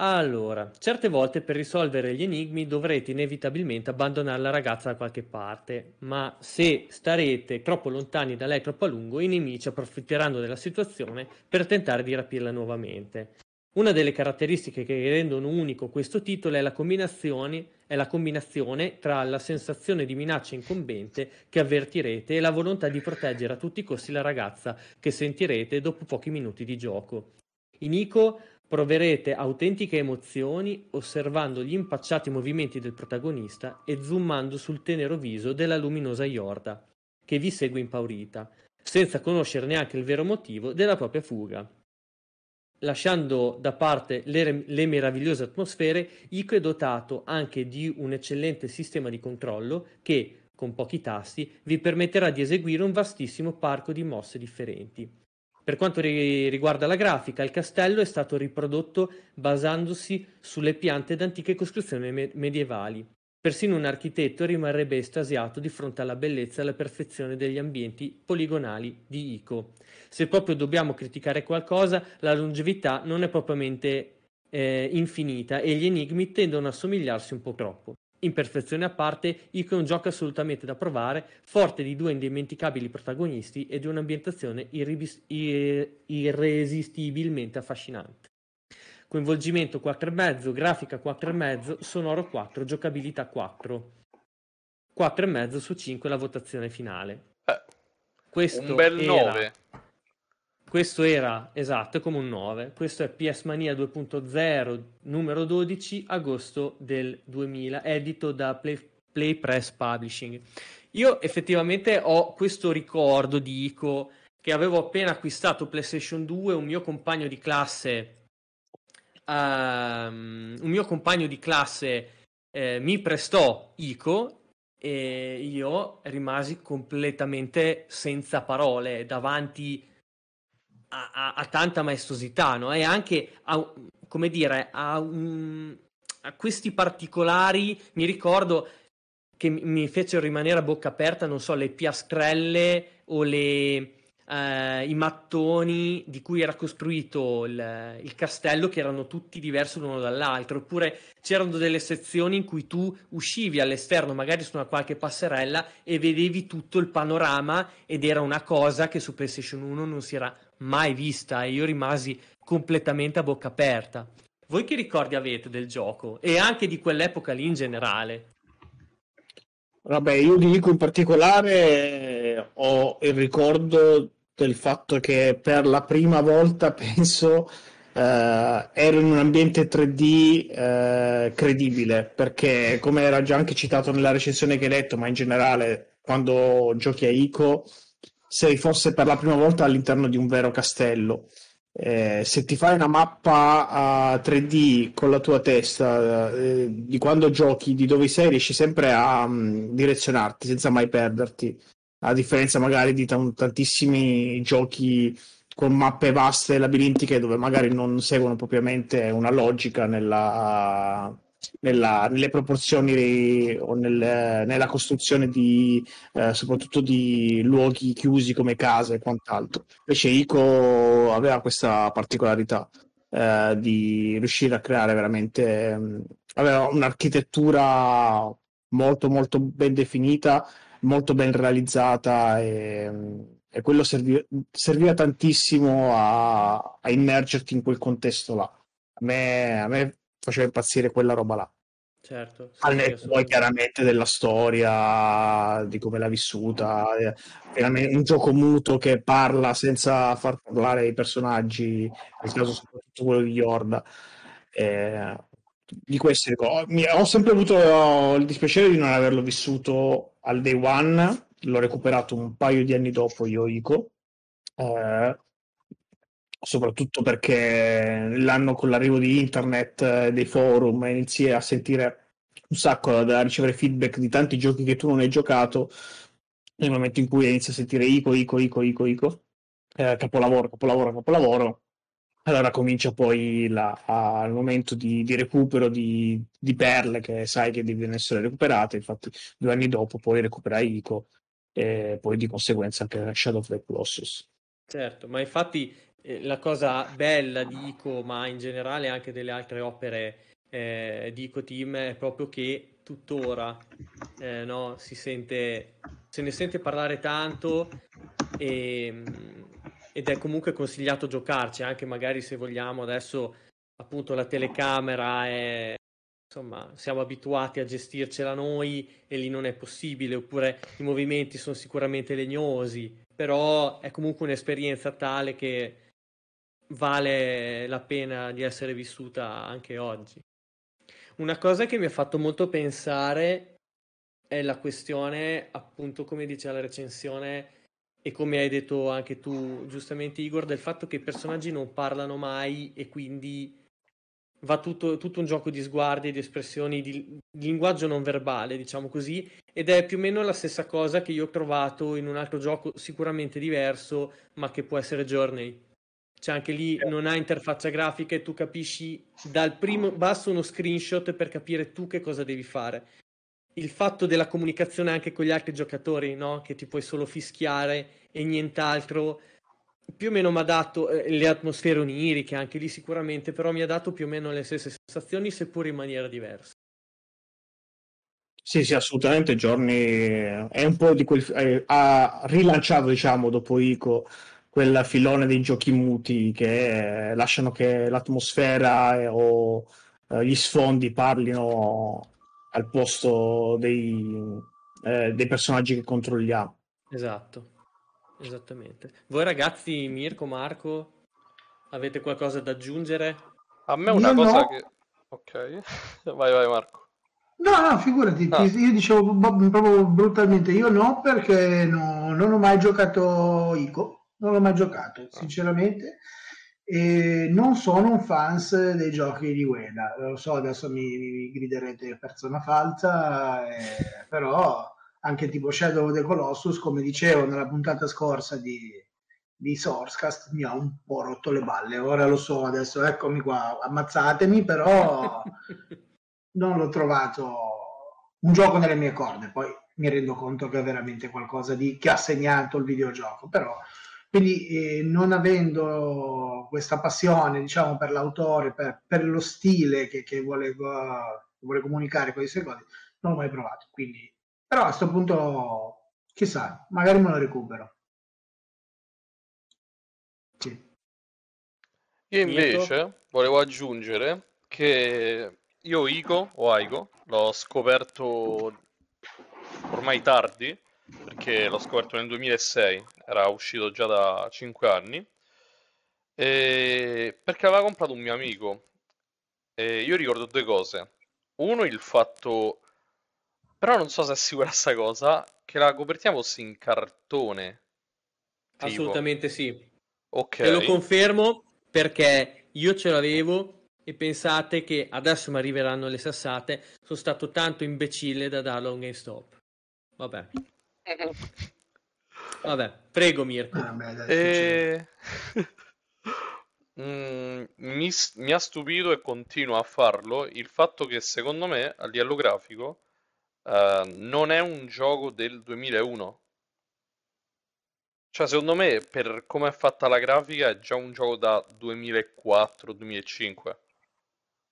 Allora, certe volte per risolvere gli enigmi dovrete inevitabilmente abbandonare la ragazza da qualche parte, ma se starete troppo lontani da lei troppo a lungo, i nemici approfitteranno della situazione per tentare di rapirla nuovamente. Una delle caratteristiche che rendono unico questo titolo è la combinazione, è la combinazione tra la sensazione di minaccia incombente che avvertirete e la volontà di proteggere a tutti i costi la ragazza che sentirete dopo pochi minuti di gioco. In Ico proverete autentiche emozioni osservando gli impacciati movimenti del protagonista e zoomando sul tenero viso della luminosa Yorda, che vi segue impaurita, senza conoscere neanche il vero motivo della propria fuga. Lasciando da parte le, le, meravigliose atmosfere, Ico è dotato anche di un eccellente sistema di controllo che, con pochi tasti, vi permetterà di eseguire un vastissimo parco di mosse differenti. Per quanto ri- riguarda la grafica, il castello è stato riprodotto basandosi sulle piante d'antiche costruzioni me- medievali. Persino un architetto rimarrebbe estasiato di fronte alla bellezza e alla perfezione degli ambienti poligonali di Ico. Se proprio dobbiamo criticare qualcosa, la longevità non è propriamente eh, infinita e gli enigmi tendono a somigliarsi un po' troppo. Imperfezione a parte, Ico è un gioco assolutamente da provare, forte di due indimenticabili protagonisti e di un'ambientazione irribis- ir- irresistibilmente affascinante. Coinvolgimento 4,5, grafica 4,5, sonoro 4, giocabilità 4. 4,5 su 5 la votazione finale. Eh, Questo un bel era- 9. questo era esatto, è come un 9. Questo è PS Mania 2.0, numero 12, agosto del 2000, edito da Play, Play Press Publishing. Io effettivamente ho questo ricordo di Ico che avevo appena acquistato PlayStation 2, un mio compagno di classe ehm, un mio compagno di classe eh, mi prestò Ico e io rimasi completamente senza parole davanti a, a- a tanta maestosità, no? E anche a, come dire, a, un- a questi particolari, mi ricordo che mi fecero rimanere a bocca aperta, non so, le piastrelle o le, eh, i mattoni di cui era costruito il, il castello, che erano tutti diversi l'uno dall'altro, oppure c'erano delle sezioni in cui tu uscivi all'esterno, magari su una qualche passerella, e vedevi tutto il panorama ed era una cosa che su PlayStation 1 non si era mai vista e io rimasi completamente a bocca aperta. Voi che ricordi avete del gioco e anche di quell'epoca lì in generale? Vabbè, io di Ico in particolare eh, ho il ricordo del fatto che per la prima volta, penso, eh, ero in un ambiente 3D eh, credibile, perché come era già anche citato nella recensione che hai letto, ma in generale quando giochi a Ico, sei forse per la prima volta all'interno di un vero castello. Eh, se ti fai una mappa a 3D con la tua testa eh, di quando giochi, di dove sei, riesci sempre a mm, direzionarti senza mai perderti. A differenza magari di tan- tantissimi giochi con mappe vaste e labirintiche dove magari non seguono propriamente una logica nella, nella- nelle proporzioni o nel- nella costruzione di eh, soprattutto di luoghi chiusi come case e quant'altro. Invece Ico aveva questa particolarità eh, di riuscire a creare veramente, mh, aveva un'architettura molto molto ben definita, molto ben realizzata e, e quello servi- serviva tantissimo a, a immergerti in quel contesto là. A me, a me faceva impazzire quella roba là. Certo, sì, Al netto poi chiaramente della storia, di come l'ha vissuta, veramente un gioco muto che parla senza far parlare i personaggi, nel caso soprattutto quello di Yorda. Eh, di questo ricordo. Ho sempre avuto il dispiacere di non averlo vissuto al day one, l'ho recuperato un paio di anni dopo io, Ico, eh, soprattutto perché l'anno con l'arrivo di internet, eh, dei forum, inizi a sentire un sacco da ricevere feedback di tanti giochi che tu non hai giocato nel momento in cui inizi a sentire Ico, Ico, Ico, Ico, Ico, eh, capolavoro, capolavoro, capolavoro. Allora comincia poi la- a- il momento di, di recupero di, di perle che sai che devono essere recuperate. Infatti, due anni dopo poi recuperai Ico e poi di conseguenza anche Shadow of the Colossus. Certo, ma infatti eh, la cosa bella di Ico, ma in generale anche delle altre opere eh, di Ico Team, è proprio che tuttora eh, no, si sente, se ne sente parlare tanto e, mm, ed è comunque consigliato giocarci, anche magari se vogliamo adesso appunto la telecamera è insomma, siamo abituati a gestircela noi e lì non è possibile, oppure i movimenti sono sicuramente legnosi, però è comunque un'esperienza tale che vale la pena di essere vissuta anche oggi. Una cosa che mi ha fatto molto pensare è la questione, appunto, come dice la recensione e come hai detto anche tu giustamente Igor, del fatto che i personaggi non parlano mai e quindi va tutto, tutto un gioco di sguardi, di espressioni, di, di linguaggio non verbale, diciamo così, ed è più o meno la stessa cosa che io ho trovato in un altro gioco sicuramente diverso, ma che può essere Journey. Cioè anche lì non ha interfaccia grafica e tu capisci dal primo, basta uno screenshot per capire tu che cosa devi fare. Il fatto della comunicazione anche con gli altri giocatori, no? Che ti puoi solo fischiare e nient'altro, più o meno mi ha dato eh, le atmosfere oniriche, anche lì sicuramente, però mi ha dato più o meno le stesse sensazioni, seppur in maniera diversa. Sì, sì, assolutamente. Giorni è un po' di quel. Eh, ha rilanciato, diciamo, dopo Ico quel filone dei giochi muti che lasciano che l'atmosfera eh, o eh, gli sfondi parlino al posto dei, eh, dei personaggi che controlliamo. Esatto. Esattamente. Voi ragazzi, Mirko, Marco, avete qualcosa da aggiungere? A me una Io cosa no. che... Ok, vai vai Marco. No, no, figurati, Ah. ti- io dicevo bo- proprio brutalmente, io no perché no- non ho mai giocato Ico, non l'ho mai giocato, sinceramente, e non sono un fans dei giochi di Ueda, lo so, adesso mi, mi griderete persona falsa, eh, però anche tipo Shadow of the Colossus, come dicevo nella puntata scorsa di, di Sourcecast, mi ha un po' rotto le balle, ora lo so, adesso eccomi qua, ammazzatemi, però non l'ho trovato un gioco nelle mie corde, poi mi rendo conto che è veramente qualcosa di, che ha segnato il videogioco, però quindi eh, non avendo questa passione diciamo per l'autore, per, per lo stile che, che vuole, uh, vuole comunicare con i suoi cose, non l'ho mai provato, quindi però a questo punto chissà, magari me lo recupero. Sì. Io invece volevo aggiungere che io Ico o Aiko l'ho scoperto ormai tardi, perché l'ho scoperto nel 2006, era uscito già da 5 anni, e perché aveva comprato un mio amico. E io ricordo due cose. Uno, il fatto, però non so se è sicura sta cosa, che la copertina fosse in cartone. Tipo. Assolutamente sì. Ok. Te lo confermo perché io ce l'avevo e pensate che adesso mi arriveranno le sassate. Sono stato tanto imbecille da darlo a un GameStop. Vabbè, vabbè, prego Mirko. Ah, beh, dai. E... Mm, mi, mi ha stupito e continua a farlo il fatto che secondo me a livello grafico eh, non è un gioco del 2001. Cioè, secondo me, per come è fatta la grafica, è già un gioco da 2004-2005.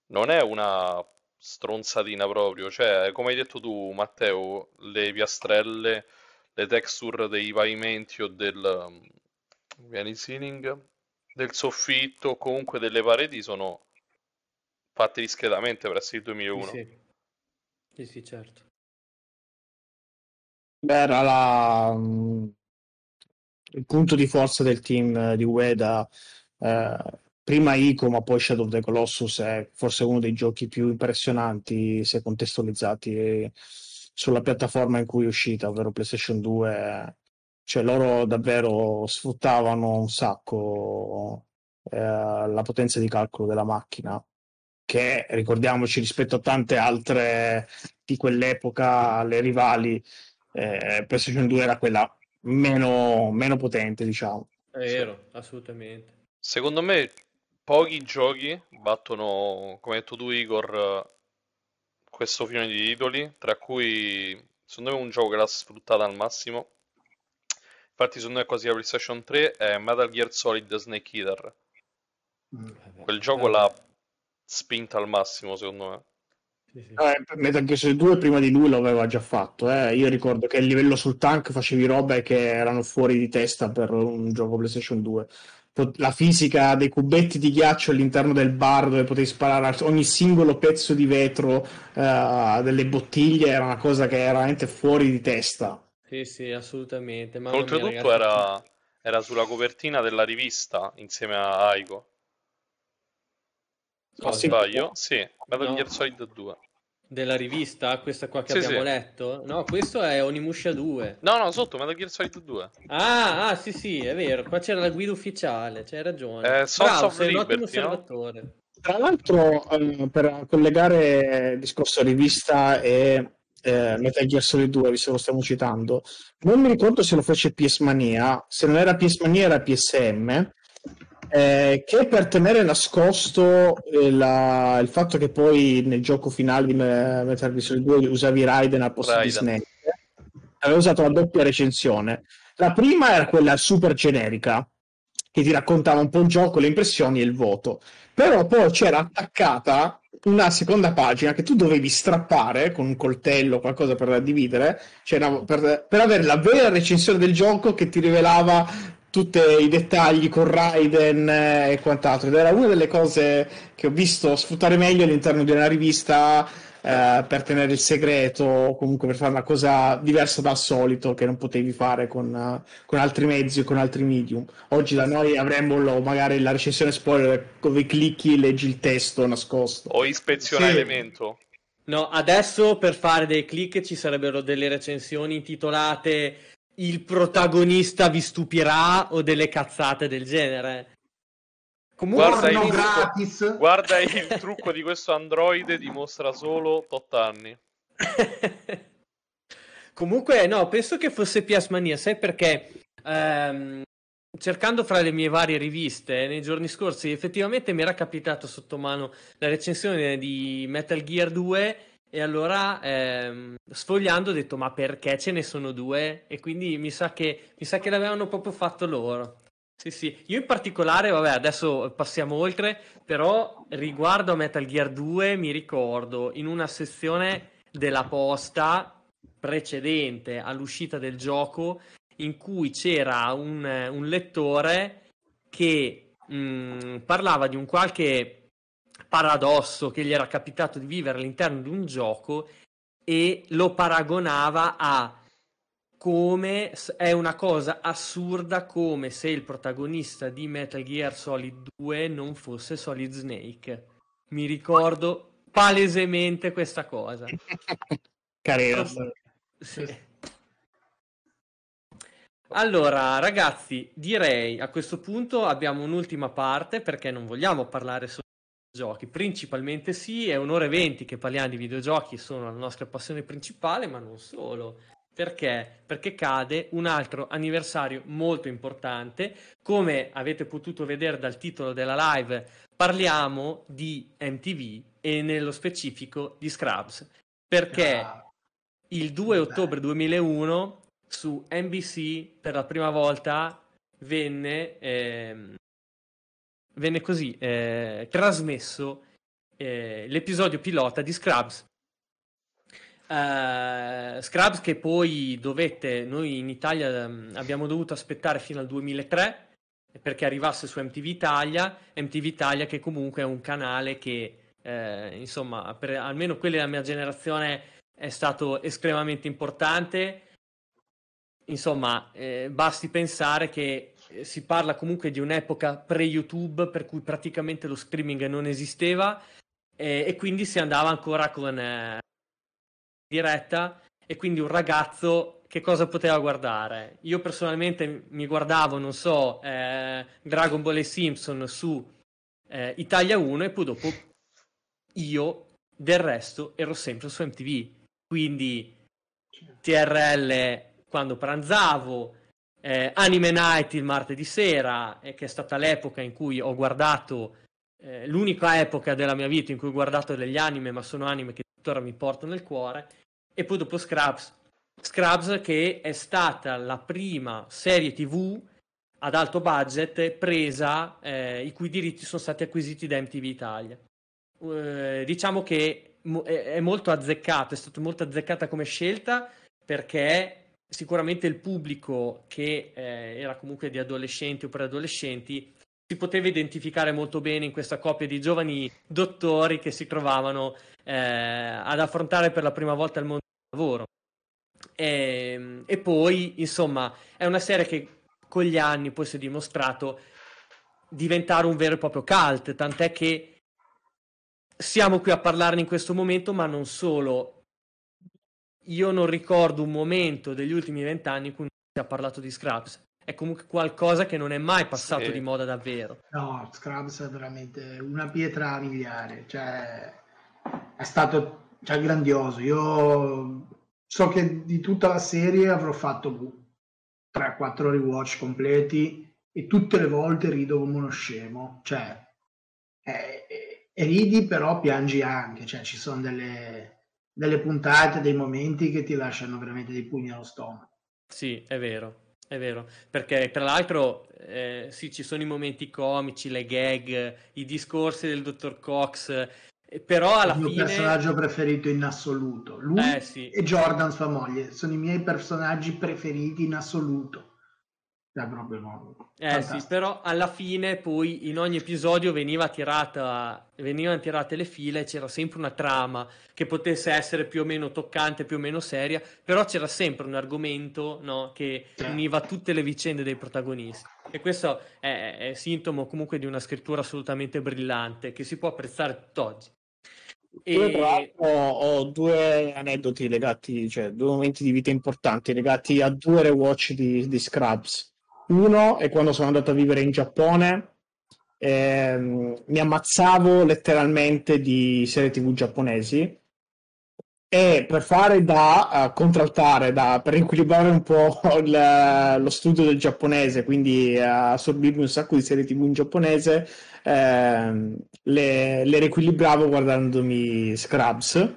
Non è una stronzatina proprio. Cioè, come hai detto tu, Matteo, le piastrelle, le texture dei pavimenti o del vieni ceiling, del soffitto o comunque delle pareti sono fatte discretamente per essere il 2001. Sì, sì, sì, certo. Beh, era la, mm, il punto di forza del team di Ueda. eh, prima Ico, ma poi Shadow of the Colossus è forse uno dei giochi più impressionanti se contestualizzati eh, sulla piattaforma in cui è uscita, ovvero PlayStation 2. Cioè, loro davvero sfruttavano un sacco eh, la potenza di calcolo della macchina, che ricordiamoci rispetto a tante altre di quell'epoca, le rivali eh, PlayStation 2 era quella meno, meno potente, diciamo. È vero, assolutamente. Secondo me pochi giochi battono, come hai detto tu Igor, questo filone di titoli, tra cui secondo me un gioco che l'ha sfruttata al massimo. Infatti secondo me quasi la PlayStation 3 è Metal Gear Solid Snake Eater. Mm. Quel gioco l'ha spinta al massimo secondo me. Sì, sì. Eh, Metal Gear Solid 2 prima di lui lo aveva già fatto. eh. Io ricordo che a livello sul tank facevi robe che erano fuori di testa per un gioco PlayStation 2. La fisica dei cubetti di ghiaccio all'interno del bar dove potevi sparare ogni singolo pezzo di vetro eh, delle bottiglie era una cosa che era veramente fuori di testa. Sì, sì, assolutamente. Mamma mia, Oltretutto ragazzi. era, era sulla copertina della rivista insieme a Aiko. Se non sì? sbaglio, sì, Metal No. Gear Solid 2. Della rivista, questa qua che Sì, abbiamo sì. letto? No, questo è Onimusha 2. No, no, sotto Metal Gear Solid 2. Ah, ah, sì, sì, è vero. Qua c'era la guida ufficiale, c'hai ragione. Eh, Bravo, un ottimo Liberty, no? osservatore. Tra l'altro, eh, per collegare il discorso rivista e eh, Metal Gear Solid 2, visto che lo stiamo citando, non mi ricordo se lo fece PS Mania, se non era PS Mania era PSM, eh, che per tenere nascosto eh, la, il fatto che poi nel gioco finale di Metal Gear Solid 2 usavi Raiden al posto Raiden. di Snake, aveva usato una doppia recensione. La prima era quella super generica, che ti raccontava un po' il gioco, le impressioni e il voto. Però poi c'era attaccata una seconda pagina che tu dovevi strappare con un coltello o qualcosa per dividere, cioè per, per avere la vera recensione del gioco che ti rivelava tutti i dettagli con Raiden e quant'altro. Ed era una delle cose che ho visto sfruttare meglio all'interno di una rivista eh, per tenere il segreto o comunque per fare una cosa diversa dal solito che non potevi fare con, uh, con altri mezzi o con altri medium. Oggi da noi avremmo lo, magari la recensione spoiler dove clicchi e leggi il testo nascosto. O ispezione sì. elemento. No, adesso per fare dei click ci sarebbero delle recensioni intitolate il protagonista vi stupirà o delle cazzate del genere. Comunque, guarda il, trucco, guarda il trucco di questo androide dimostra solo 8 anni. Comunque, no, penso che fosse PS Mania, sai perché? Ehm, cercando fra le mie varie riviste nei giorni scorsi, effettivamente mi era capitato sotto mano la recensione di Metal Gear 2 e allora ehm, sfogliando ho detto ma perché ce ne sono due? E quindi mi sa che, mi sa che l'avevano proprio fatto loro. Sì, sì, io in particolare, vabbè, adesso passiamo oltre, però riguardo a Metal Gear 2 mi ricordo in una sezione della posta precedente all'uscita del gioco in cui c'era un, un lettore che mh, mm, parlava di un qualche paradosso che gli era capitato di vivere all'interno di un gioco e lo paragonava a come è una cosa assurda come se il protagonista di Metal Gear Solid 2 non fosse Solid Snake. Mi ricordo palesemente questa cosa. Carino. Sì. Allora, ragazzi, direi a questo punto abbiamo un'ultima parte perché non vogliamo parlare solo giochi. Principalmente sì, è un'ora e venti che parliamo di videogiochi, sono la nostra passione principale, ma non solo. Perché? Perché cade un altro anniversario molto importante. Come avete potuto vedere dal titolo della live, parliamo di MTV e nello specifico di Scrubs. Perché ah, il 2 ottobre 2001 su NBC per la prima volta venne ehm, venne così eh, trasmesso eh, l'episodio pilota di Scrubs. Uh, Scrubs che poi dovette, noi in Italia um, abbiamo dovuto aspettare fino al 2003 perché arrivasse su MTV Italia, MTV Italia che comunque è un canale che eh, insomma per almeno quelli della mia generazione è stato estremamente importante insomma eh, basti pensare che si parla comunque di un'epoca pre-YouTube per cui praticamente lo streaming non esisteva e, e quindi si andava ancora con eh, diretta e quindi un ragazzo che cosa poteva guardare? Io personalmente mi guardavo, non so, eh, Dragon Ball e Simpson su eh, Italia 1 e poi dopo io del resto ero sempre su MTV. Quindi TRL quando pranzavo, eh, Anime Night il martedì sera, eh, che è stata l'epoca in cui ho guardato, eh, l'unica epoca della mia vita in cui ho guardato degli anime, ma sono anime che tuttora mi portano nel cuore, e poi dopo Scrubs. Scrubs che è stata la prima serie tv ad alto budget presa, eh, i cui diritti sono stati acquisiti da MTV Italia. Uh, diciamo che è molto azzeccato, è stata molto azzeccata come scelta perché sicuramente il pubblico che eh, era comunque di adolescenti o preadolescenti si poteva identificare molto bene in questa coppia di giovani dottori che si trovavano eh, ad affrontare per la prima volta il mondo del lavoro. E, ehm, e, poi, insomma, è una serie che con gli anni poi si è dimostrato diventare un vero e proprio cult, tant'è che siamo qui a parlarne in questo momento, ma non solo io non ricordo un momento degli ultimi vent'anni in cui si è parlato di Scraps. è comunque qualcosa che non è mai passato Sì. di moda davvero. No, Scrubs è veramente una pietra miliare, cioè è stato cioè, grandioso. Io so che di tutta la serie avrò fatto 3-4 rewatch completi e tutte le volte rido come uno scemo, cioè e ridi però piangi anche, cioè ci sono delle, delle puntate, dei momenti che ti lasciano veramente dei pugni allo stomaco. Sì, è vero, è vero, perché tra l'altro eh, sì, ci sono i momenti comici, le gag, i discorsi del dottor Cox, eh, però alla il mio fine... personaggio preferito in assoluto. Lui Eh, sì. e Jordan, sua moglie, sono i miei personaggi preferiti in assoluto. Cioè, proprio. Eh Fantastico. sì, però alla fine poi in ogni episodio veniva tirata, venivano tirate le file c'era sempre una trama che potesse essere più o meno toccante, più o meno seria, però c'era sempre un argomento no, che univa tutte le vicende dei protagonisti. E questo è, è sintomo comunque di una scrittura assolutamente brillante che si può apprezzare tutt'oggi. E... l'altro, ho due aneddoti legati, cioè due momenti di vita importanti legati a due rewatch di, di Scrubs. Uno è quando sono andato a vivere in Giappone, ehm, mi ammazzavo letteralmente di serie TV giapponesi e per fare da eh, contraltare, da, per equilibrare un po' il- lo studio del giapponese, quindi eh, assorbirmi un sacco di serie TV in giapponese, ehm, le, le riequilibravo guardandomi Scrubs.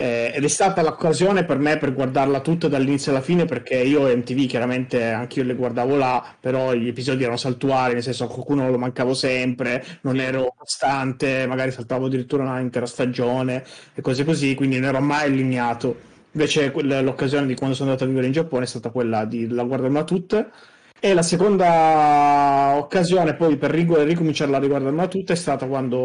Eh, ed è stata l'occasione per me per guardarla tutta dall'inizio alla fine perché io MTV chiaramente anch'io le guardavo là, però gli episodi erano saltuari, nel senso qualcuno lo mancavo sempre, non ero costante, magari saltavo addirittura un'intera stagione e cose così, quindi non ero mai allineato. Invece l'occasione di quando sono andato a vivere in Giappone è stata quella di la guardarmela tutte. E la seconda occasione poi per ric- ricominciarla a riguardarmela tutta è stata quando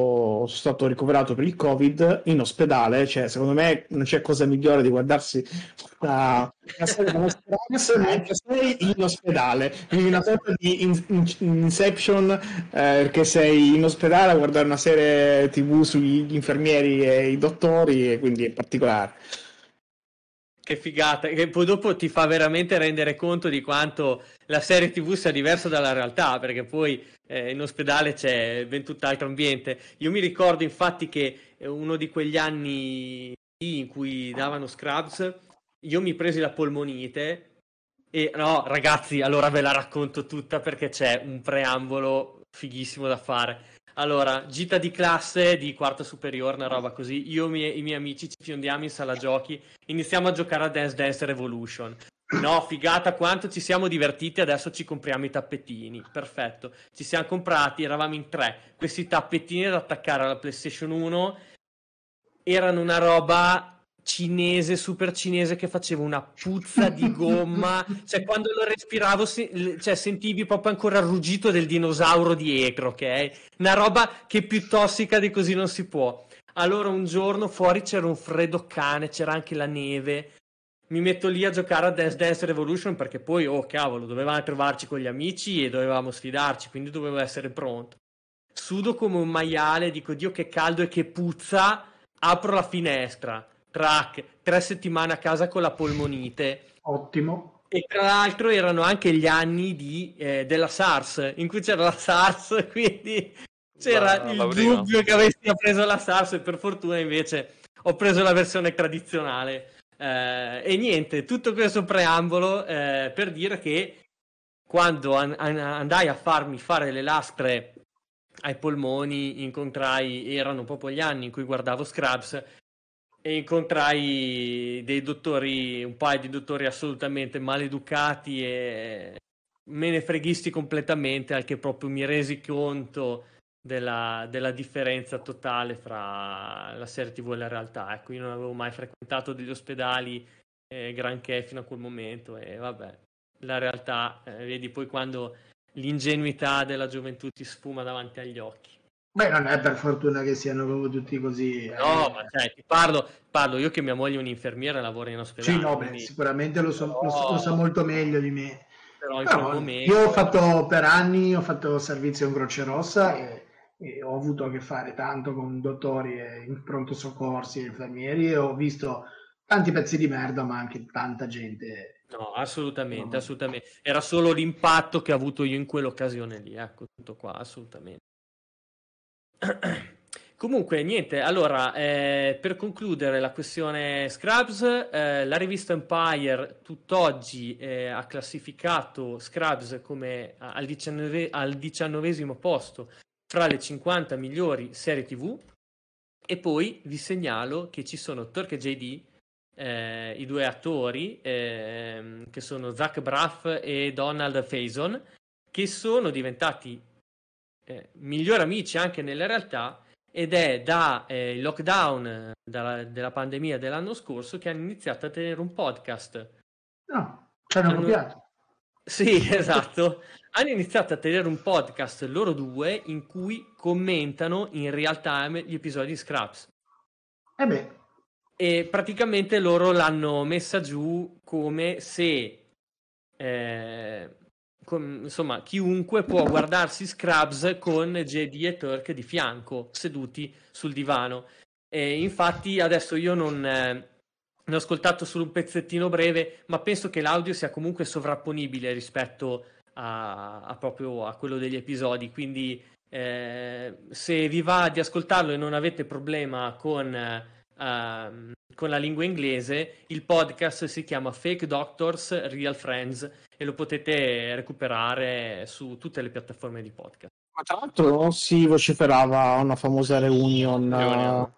sono stato ricoverato per il Covid in ospedale. Cioè, secondo me non c'è cosa migliore di guardarsi una, una serie come Scrubs mentre sei in ospedale. Quindi una sorta di in- in- Inception eh, perché sei in ospedale a guardare una serie TV sugli infermieri e i dottori e quindi è particolare. Che figata, che poi dopo ti fa veramente rendere conto di quanto la serie TV sia diversa dalla realtà, perché poi eh, in ospedale c'è ben tutt'altro ambiente. Io mi ricordo infatti che eh, uno di quegli anni in cui davano Scrubs, io mi presi la polmonite e no, ragazzi, allora ve la racconto tutta perché c'è un preambolo fighissimo da fare. Allora, gita di classe di quarta superiore, una roba così. Io e i miei amici ci fiondiamo in sala giochi, iniziamo a giocare a Dance Dance Revolution. No, figata quanto ci siamo divertiti, adesso ci compriamo i tappetini. Perfetto. Ci siamo comprati, eravamo in tre. Questi tappetini da attaccare alla PlayStation 1 erano una roba cinese, super cinese che faceva una puzza di gomma, cioè quando lo respiravo se- cioè, sentivi proprio ancora il ruggito del dinosauro dietro, ok? Una roba che più tossica di così non si può. Allora un giorno fuori c'era un freddo cane, c'era anche la neve. Mi metto lì a giocare a Dance Dance Revolution perché poi, oh cavolo, dovevamo trovarci con gli amici e dovevamo sfidarci, quindi dovevo essere pronto. Sudo come un maiale, dico Dio che caldo e che puzza, apro la finestra, track, tre settimane a casa con la polmonite. Ottimo. E tra l'altro erano anche gli anni di, eh, della SARS, in cui c'era la SARS, quindi c'era La- il la prima. dubbio che avessi preso la SARS e per fortuna invece ho preso la versione tradizionale. Eh, e niente, tutto questo preambolo eh, per dire che quando an- an- andai a farmi fare le lastre ai polmoni, incontrai, erano proprio gli anni in cui guardavo Scrubs e incontrai dei dottori, un paio di dottori assolutamente maleducati e menefreghisti completamente, al che proprio mi resi conto della, della differenza totale fra la serie TV e la realtà. Ecco, io non avevo mai frequentato degli ospedali eh, granché fino a quel momento e vabbè, la realtà, eh, vedi poi quando l'ingenuità della gioventù ti sfuma davanti agli occhi. Beh, non è per fortuna che siano proprio tutti così. eh. No, ma cioè, ti parlo, parlo io che mia moglie è un'infermiera e lavora in ospedale. Sì, no, beh, quindi- sicuramente lo, so- lo so- lo sa molto meglio di me. però in Però, quel momento... io ho fatto per anni, ho fatto servizio in Croce Rossa e, e ho avuto a che fare tanto con dottori e in pronto soccorsi e infermieri e ho visto tanti pezzi di merda, ma anche tanta gente No, assolutamente, assolutamente. Era solo l'impatto che ho avuto io in quell'occasione lì, ecco, tutto qua, assolutamente. Comunque, niente, allora, eh, per concludere la questione Scrubs, eh, la rivista Empire tutt'oggi eh, ha classificato Scrubs come al, diciannove, al diciannovesimo posto fra le 50 migliori serie TV e poi vi segnalo che ci sono Turk e JD, eh, i due attori, ehm, che sono Zach Braff e Donald Faison, che sono diventati eh, migliori amici anche nella realtà ed è da eh, lockdown dalla, della pandemia dell'anno scorso che hanno iniziato a tenere un podcast. No, ci hanno copiato. Sì, esatto. hanno iniziato a tenere un podcast loro due in cui commentano in real time gli episodi di Scraps. Eh beh. E praticamente loro l'hanno messa giù come se eh, insomma, chiunque può guardarsi Scrubs con JD e Turk di fianco, seduti sul divano. E infatti adesso io non, eh, ne ho ascoltato solo un pezzettino breve, ma penso che l'audio sia comunque sovrapponibile rispetto a, a proprio a quello degli episodi, quindi eh, se vi va di ascoltarlo e non avete problema con... Uh, con la lingua inglese, il podcast si chiama Fake Doctors Real Friends e lo potete recuperare su tutte le piattaforme di podcast. Ma tra l'altro si vociferava una famosa reunion. reunion.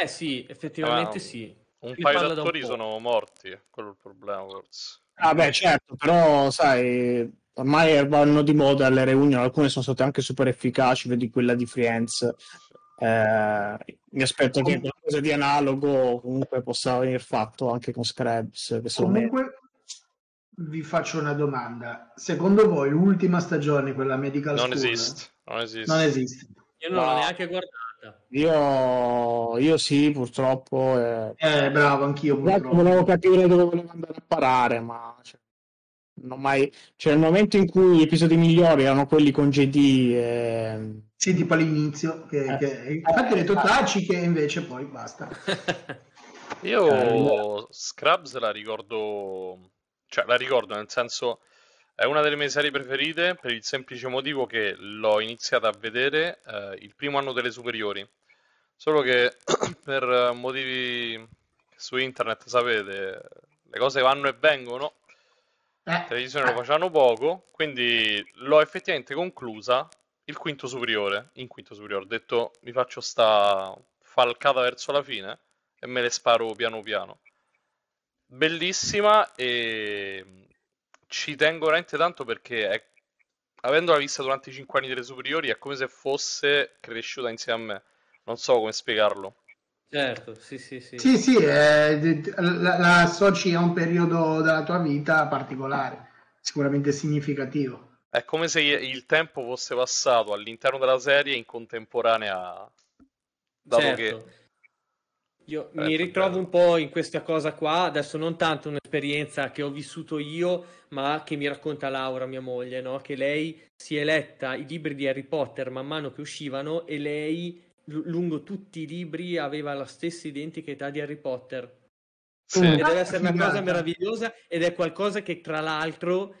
Eh sì, effettivamente ah, sì. Un Li paio di attori sono morti, quello è il problema forse. Ah beh certo, però sai, ormai vanno di moda le reunion, alcune sono state anche super efficaci, vedi quella di Friends. Eh, mi aspetto che qualcosa di analogo comunque possa venire fatto anche con Scraps. Comunque, vi faccio una domanda. Secondo voi l'ultima stagione, quella medical non school, esiste. Non esiste. Non esiste. Io non no. l'ho neanche guardata. Io, io sì, purtroppo. Eh, eh bravo, anch'io purtroppo. Volevo capire dove volevo andare a parare, ma... Cioè, non mai... cioè, nel momento in cui gli episodi migliori erano quelli con JD... E... Sì, tipo all'inizio. Che, eh. che... Infatti ho detto taci che invece poi basta. io eh, Scrubs la ricordo cioè la ricordo nel senso è una delle mie serie preferite per il semplice motivo che l'ho iniziata a vedere eh, il primo anno delle superiori. Solo che per motivi su internet sapete, le cose vanno e vengono. Eh. televisione lo facevano poco, quindi l'ho effettivamente conclusa il quinto superiore. In quinto superiore ho detto mi faccio sta falcata verso la fine e me le sparo piano piano bellissima e ci tengo veramente tanto perché è, avendola vista durante i 5 anni delle superiori è come se fosse cresciuta insieme a me. Non so come spiegarlo. Certo, sì, sì, sì. Sì, sì, eh, la, la associ a un periodo della tua vita particolare, sicuramente significativo. È come se il tempo fosse passato all'interno della serie in contemporanea, dato certo. che io eh, mi ritrovo bello. un po' in questa cosa qua, adesso non tanto un'esperienza che ho vissuto io, ma che mi racconta Laura, mia moglie, no? che lei si è letta i libri di Harry Potter man mano che uscivano e lei lungo tutti i libri aveva la stessa identica età di Harry Potter. Sì. E deve essere una cosa meravigliosa ed è qualcosa che tra l'altro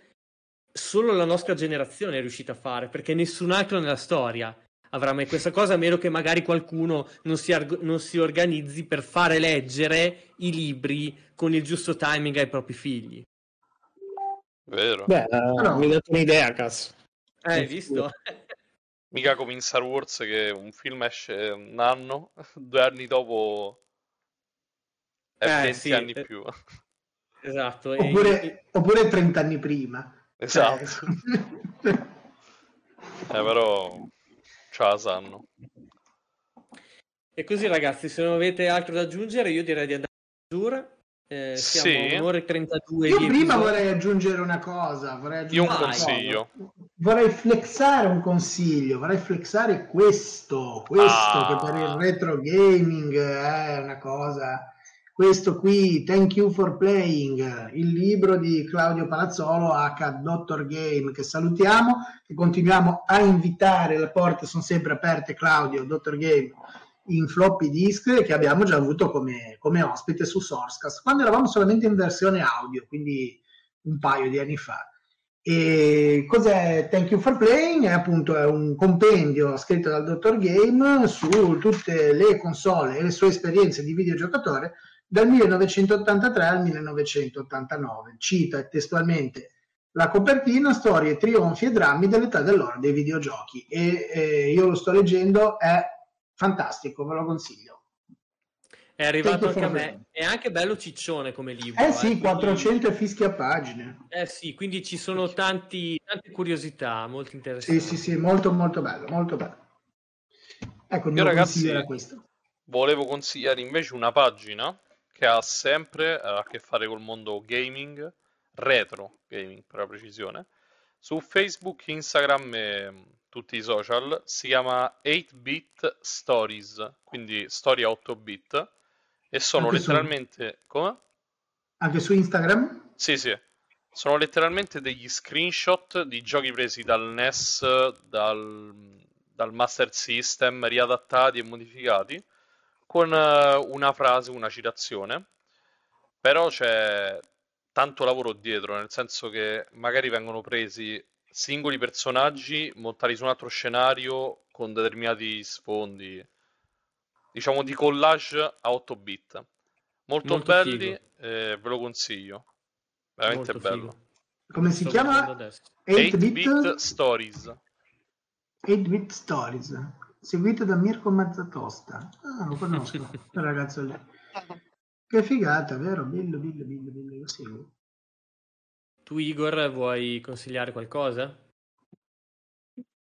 solo la nostra generazione è riuscita a fare, perché nessun altro nella storia avrà mai questa cosa, a meno che magari qualcuno non si, arg- non si organizzi per fare leggere i libri con il giusto timing ai propri figli. Vero. Beh, uh, no. mi hai dato un'idea, cazzo. Eh, hai visto? Mica come in Star Wars che un film esce un anno, due anni dopo è eh, 20 sì. anni più. Esatto. Oppure, e... oppure 30 anni prima. Esatto. eh, però ce la sanno. E così ragazzi, se non avete altro da aggiungere, io direi di andare a chiusura. Eh, siamo sì. un'ora e 32 Io prima episodi. vorrei aggiungere una cosa. Vorrei aggiungere io un consiglio. Vorrei flexare un consiglio. Vorrei flexare questo. Questo ah. che per il retro gaming è una cosa questo qui, Thank You for Playing, il libro di Claudio Palazzolo H. Dottor Game, che salutiamo, che continuiamo a invitare, le porte sono sempre aperte, Claudio, Dottor Game, in floppy disk, che abbiamo già avuto come, come ospite su Sourcecast, quando eravamo solamente in versione audio, quindi un paio di anni fa. E cos'è Thank You for Playing? È appunto è un compendio scritto dal Dottor Game su tutte le console e le sue esperienze di videogiocatore dal 1983 al 1989. Cita testualmente la copertina, storie, trionfi e drammi dell'età dell'oro dei videogiochi. E eh, io lo sto leggendo, è fantastico, ve lo consiglio. È arrivato anche a me. È anche bello ciccione come libro. Eh sì, eh, 400 quindi... fischi a pagine. Eh sì, quindi ci sono tanti, tante curiosità molto interessanti. Sì, sì, sì, molto molto bello, molto bello. Ecco, il mio ragazzi, era questo. Volevo consigliare invece una pagina che ha sempre a che fare col mondo gaming, retro gaming per la precisione, su Facebook, Instagram e tutti i social, si chiama 8-bit stories, quindi storia 8-bit e sono Anche letteralmente... Su... Come? Anche su Instagram? Sì, sì. Sono letteralmente degli screenshot di giochi presi dal NES, dal, dal Master System, riadattati e modificati, con eh, una frase, una citazione. Però c'è tanto lavoro dietro, nel senso che magari vengono presi singoli personaggi montati su un altro scenario con determinati sfondi diciamo di collage a 8 bit. Molto, Molto belli, eh, ve lo consiglio. Veramente Molto bello. Figo. Come si Sto chiama? 8-bit? bit Stories. 8-bit Stories. Seguito da Mirko Mazzatosta. Ah, lo conosco, quel ragazzo lì. Che figata, vero? Bello, bello, bello, bello, lo seguo. Tu Igor vuoi consigliare qualcosa?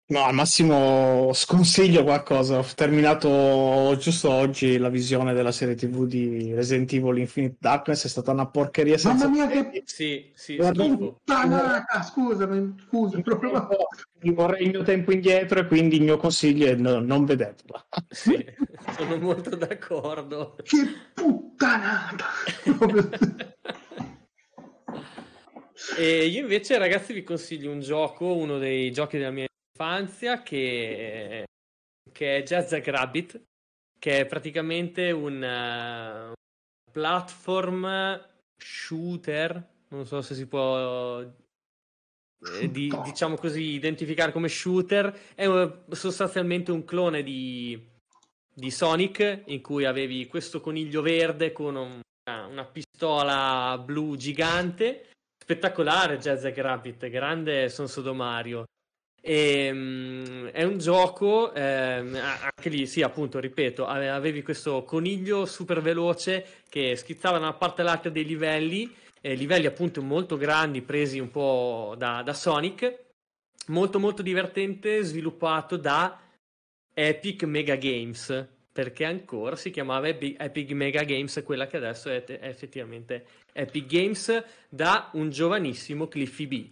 No, al massimo sconsiglio qualcosa. Ho terminato giusto oggi la visione della serie TV di Resident Evil Infinite Darkness. È stata una porcheria senza. Mamma mia, che. Sì, sì, puttanata! Scusami, scusa, proprio. Mi vorrei il mio tempo indietro e quindi il mio consiglio è no, non vederla. Sì, sono molto d'accordo. Che puttanata! e io invece, ragazzi, vi consiglio un gioco, uno dei giochi della mia infanzia che, che è Jazz Rabbit, che è praticamente un uh, platform shooter, non so se si può eh, di, diciamo così identificare come shooter, è un, sostanzialmente un clone di, di, Sonic in cui avevi questo coniglio verde con un, una pistola blu gigante spettacolare Jazz Rabbit, grande Sonso Mario. E, um, è un gioco, eh, anche lì, sì, appunto, ripeto, avevi questo coniglio super veloce che schizzava da una parte all'altra dei livelli, eh, livelli appunto molto grandi, presi un po' da, da Sonic, molto molto divertente, sviluppato da Epic Mega Games, perché ancora si chiamava Epic Mega Games, quella che adesso è, è effettivamente Epic Games, da un giovanissimo Cliffy B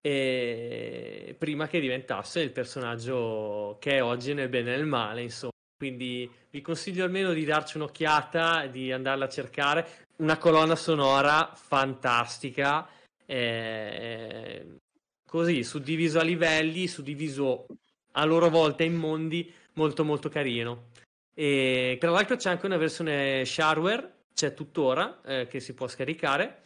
e prima che diventasse il personaggio che è oggi nel bene e nel male, insomma. Quindi vi consiglio almeno di darci un'occhiata, di andarla a cercare. Una colonna sonora fantastica, eh, così suddiviso a livelli, suddiviso a loro volta in mondi, molto molto carino. E tra l'altro c'è anche una versione shareware, c'è tuttora, eh, che si può scaricare.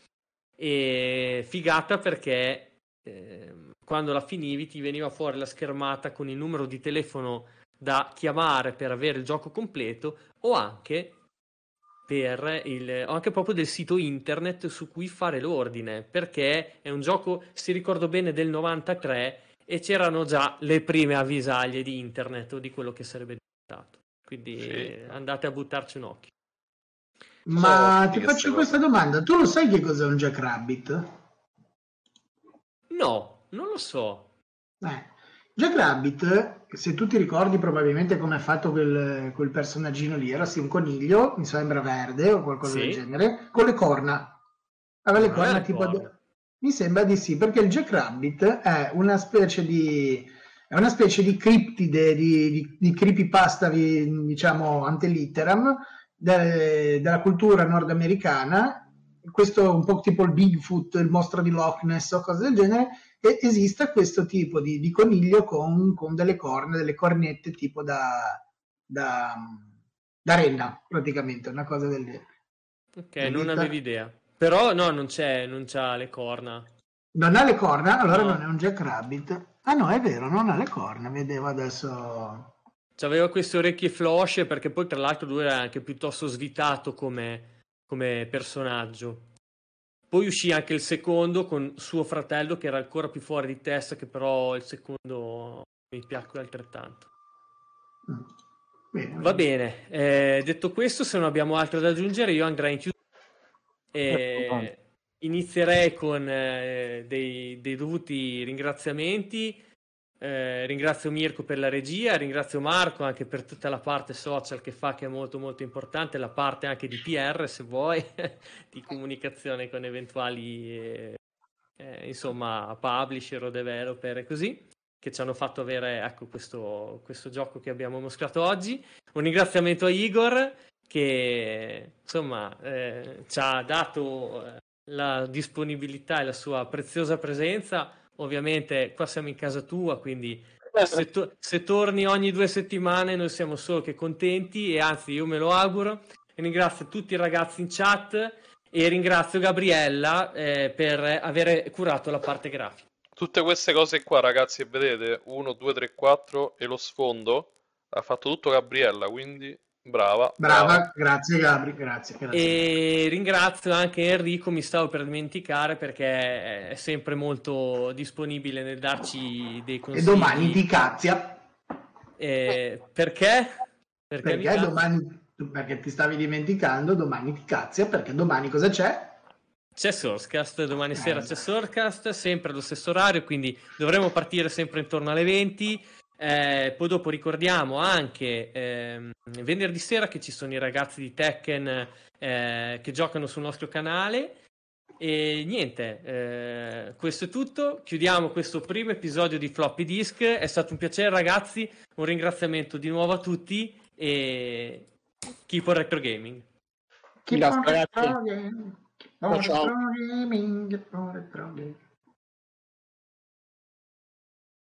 E figata perché Ehm, quando la finivi ti veniva fuori la schermata con il numero di telefono da chiamare per avere il gioco completo o anche per il, o anche proprio del sito internet su cui fare l'ordine perché è un gioco si ricordo bene del 93 e c'erano già le prime avvisaglie di internet o di quello che sarebbe diventato quindi sì. andate a buttarci un occhio ma oh, ti faccio questa domanda tu lo sai che cos'è un Jackrabbit? No, non lo so. Eh. Jack Rabbit, se tu ti ricordi probabilmente come è fatto quel, quel personaggino lì, era sì un coniglio, mi sembra verde o qualcosa sì. del genere, con le corna. Aveva le corna tipo... Corna. Mi sembra di sì, perché il Jack Rabbit è una specie di... È una specie di criptide, di, di, di creepypasta, diciamo, antelitteram, de, della cultura nordamericana questo un po' tipo il Bigfoot, il mostro di Loch Ness o cose del genere, e esiste questo tipo di, di coniglio con, con, delle corna, delle cornette tipo da, da, da renna, praticamente, una cosa del genere. Ok, non avevi idea. Però no, non c'è, non c'ha le corna. Non ha le corna? Allora No. non è un Jack Rabbit. Ah no, è vero, non ha le corna. Vedevo adesso... Aveva queste orecchie flosce perché poi tra l'altro lui era anche piuttosto svitato come, come personaggio. Poi uscì anche il secondo con suo fratello che era ancora più fuori di testa, che però il secondo mi piacque altrettanto. Mm. Bene, Va bene, eh, detto questo, se non abbiamo altro da aggiungere, io andrei in chiusura e inizierei con eh, dei, dei dovuti ringraziamenti. Eh, ringrazio Mirko per la regia, ringrazio Marco anche per tutta la parte social che fa, che è molto molto importante, la parte anche di PR se vuoi, di comunicazione con eventuali eh, eh, insomma publisher o developer e così che ci hanno fatto avere ecco, questo, questo gioco che abbiamo mostrato oggi. Un ringraziamento a Igor che insomma eh, ci ha dato eh, la disponibilità e la sua preziosa presenza. Ovviamente qua siamo in casa tua, quindi se, to- se torni ogni due settimane noi siamo solo che contenti e anzi io me lo auguro. Ringrazio tutti i ragazzi in chat e ringrazio Gabriella eh, per aver curato la parte grafica. Tutte queste cose qua, ragazzi, vedete, 1, 2, 3, 4 e lo sfondo, ha fatto tutto Gabriella, quindi brava. Brava, grazie Gabri, grazie. grazie. E ringrazio anche Enrico, mi stavo per dimenticare perché è sempre molto disponibile nel darci dei E consigli. domani ti cazzia, Eh, perché? Perché, perché domani, perché ti stavi dimenticando, domani ti cazzia, perché domani cosa c'è? C'è Sourcecast, domani Eh, sera c'è. Sourcecast, sempre allo stesso orario, quindi dovremo partire sempre intorno alle 20. Eh, poi dopo ricordiamo anche ehm, venerdì sera che ci sono i ragazzi di Tekken eh, che giocano sul nostro canale. E niente, eh, questo è tutto. Chiudiamo questo primo episodio di Floppy Disk. È stato un piacere, ragazzi. Un ringraziamento di nuovo a tutti e keep on retro gaming. Keep on retro gaming, keep on retro gaming, keep on retro gaming.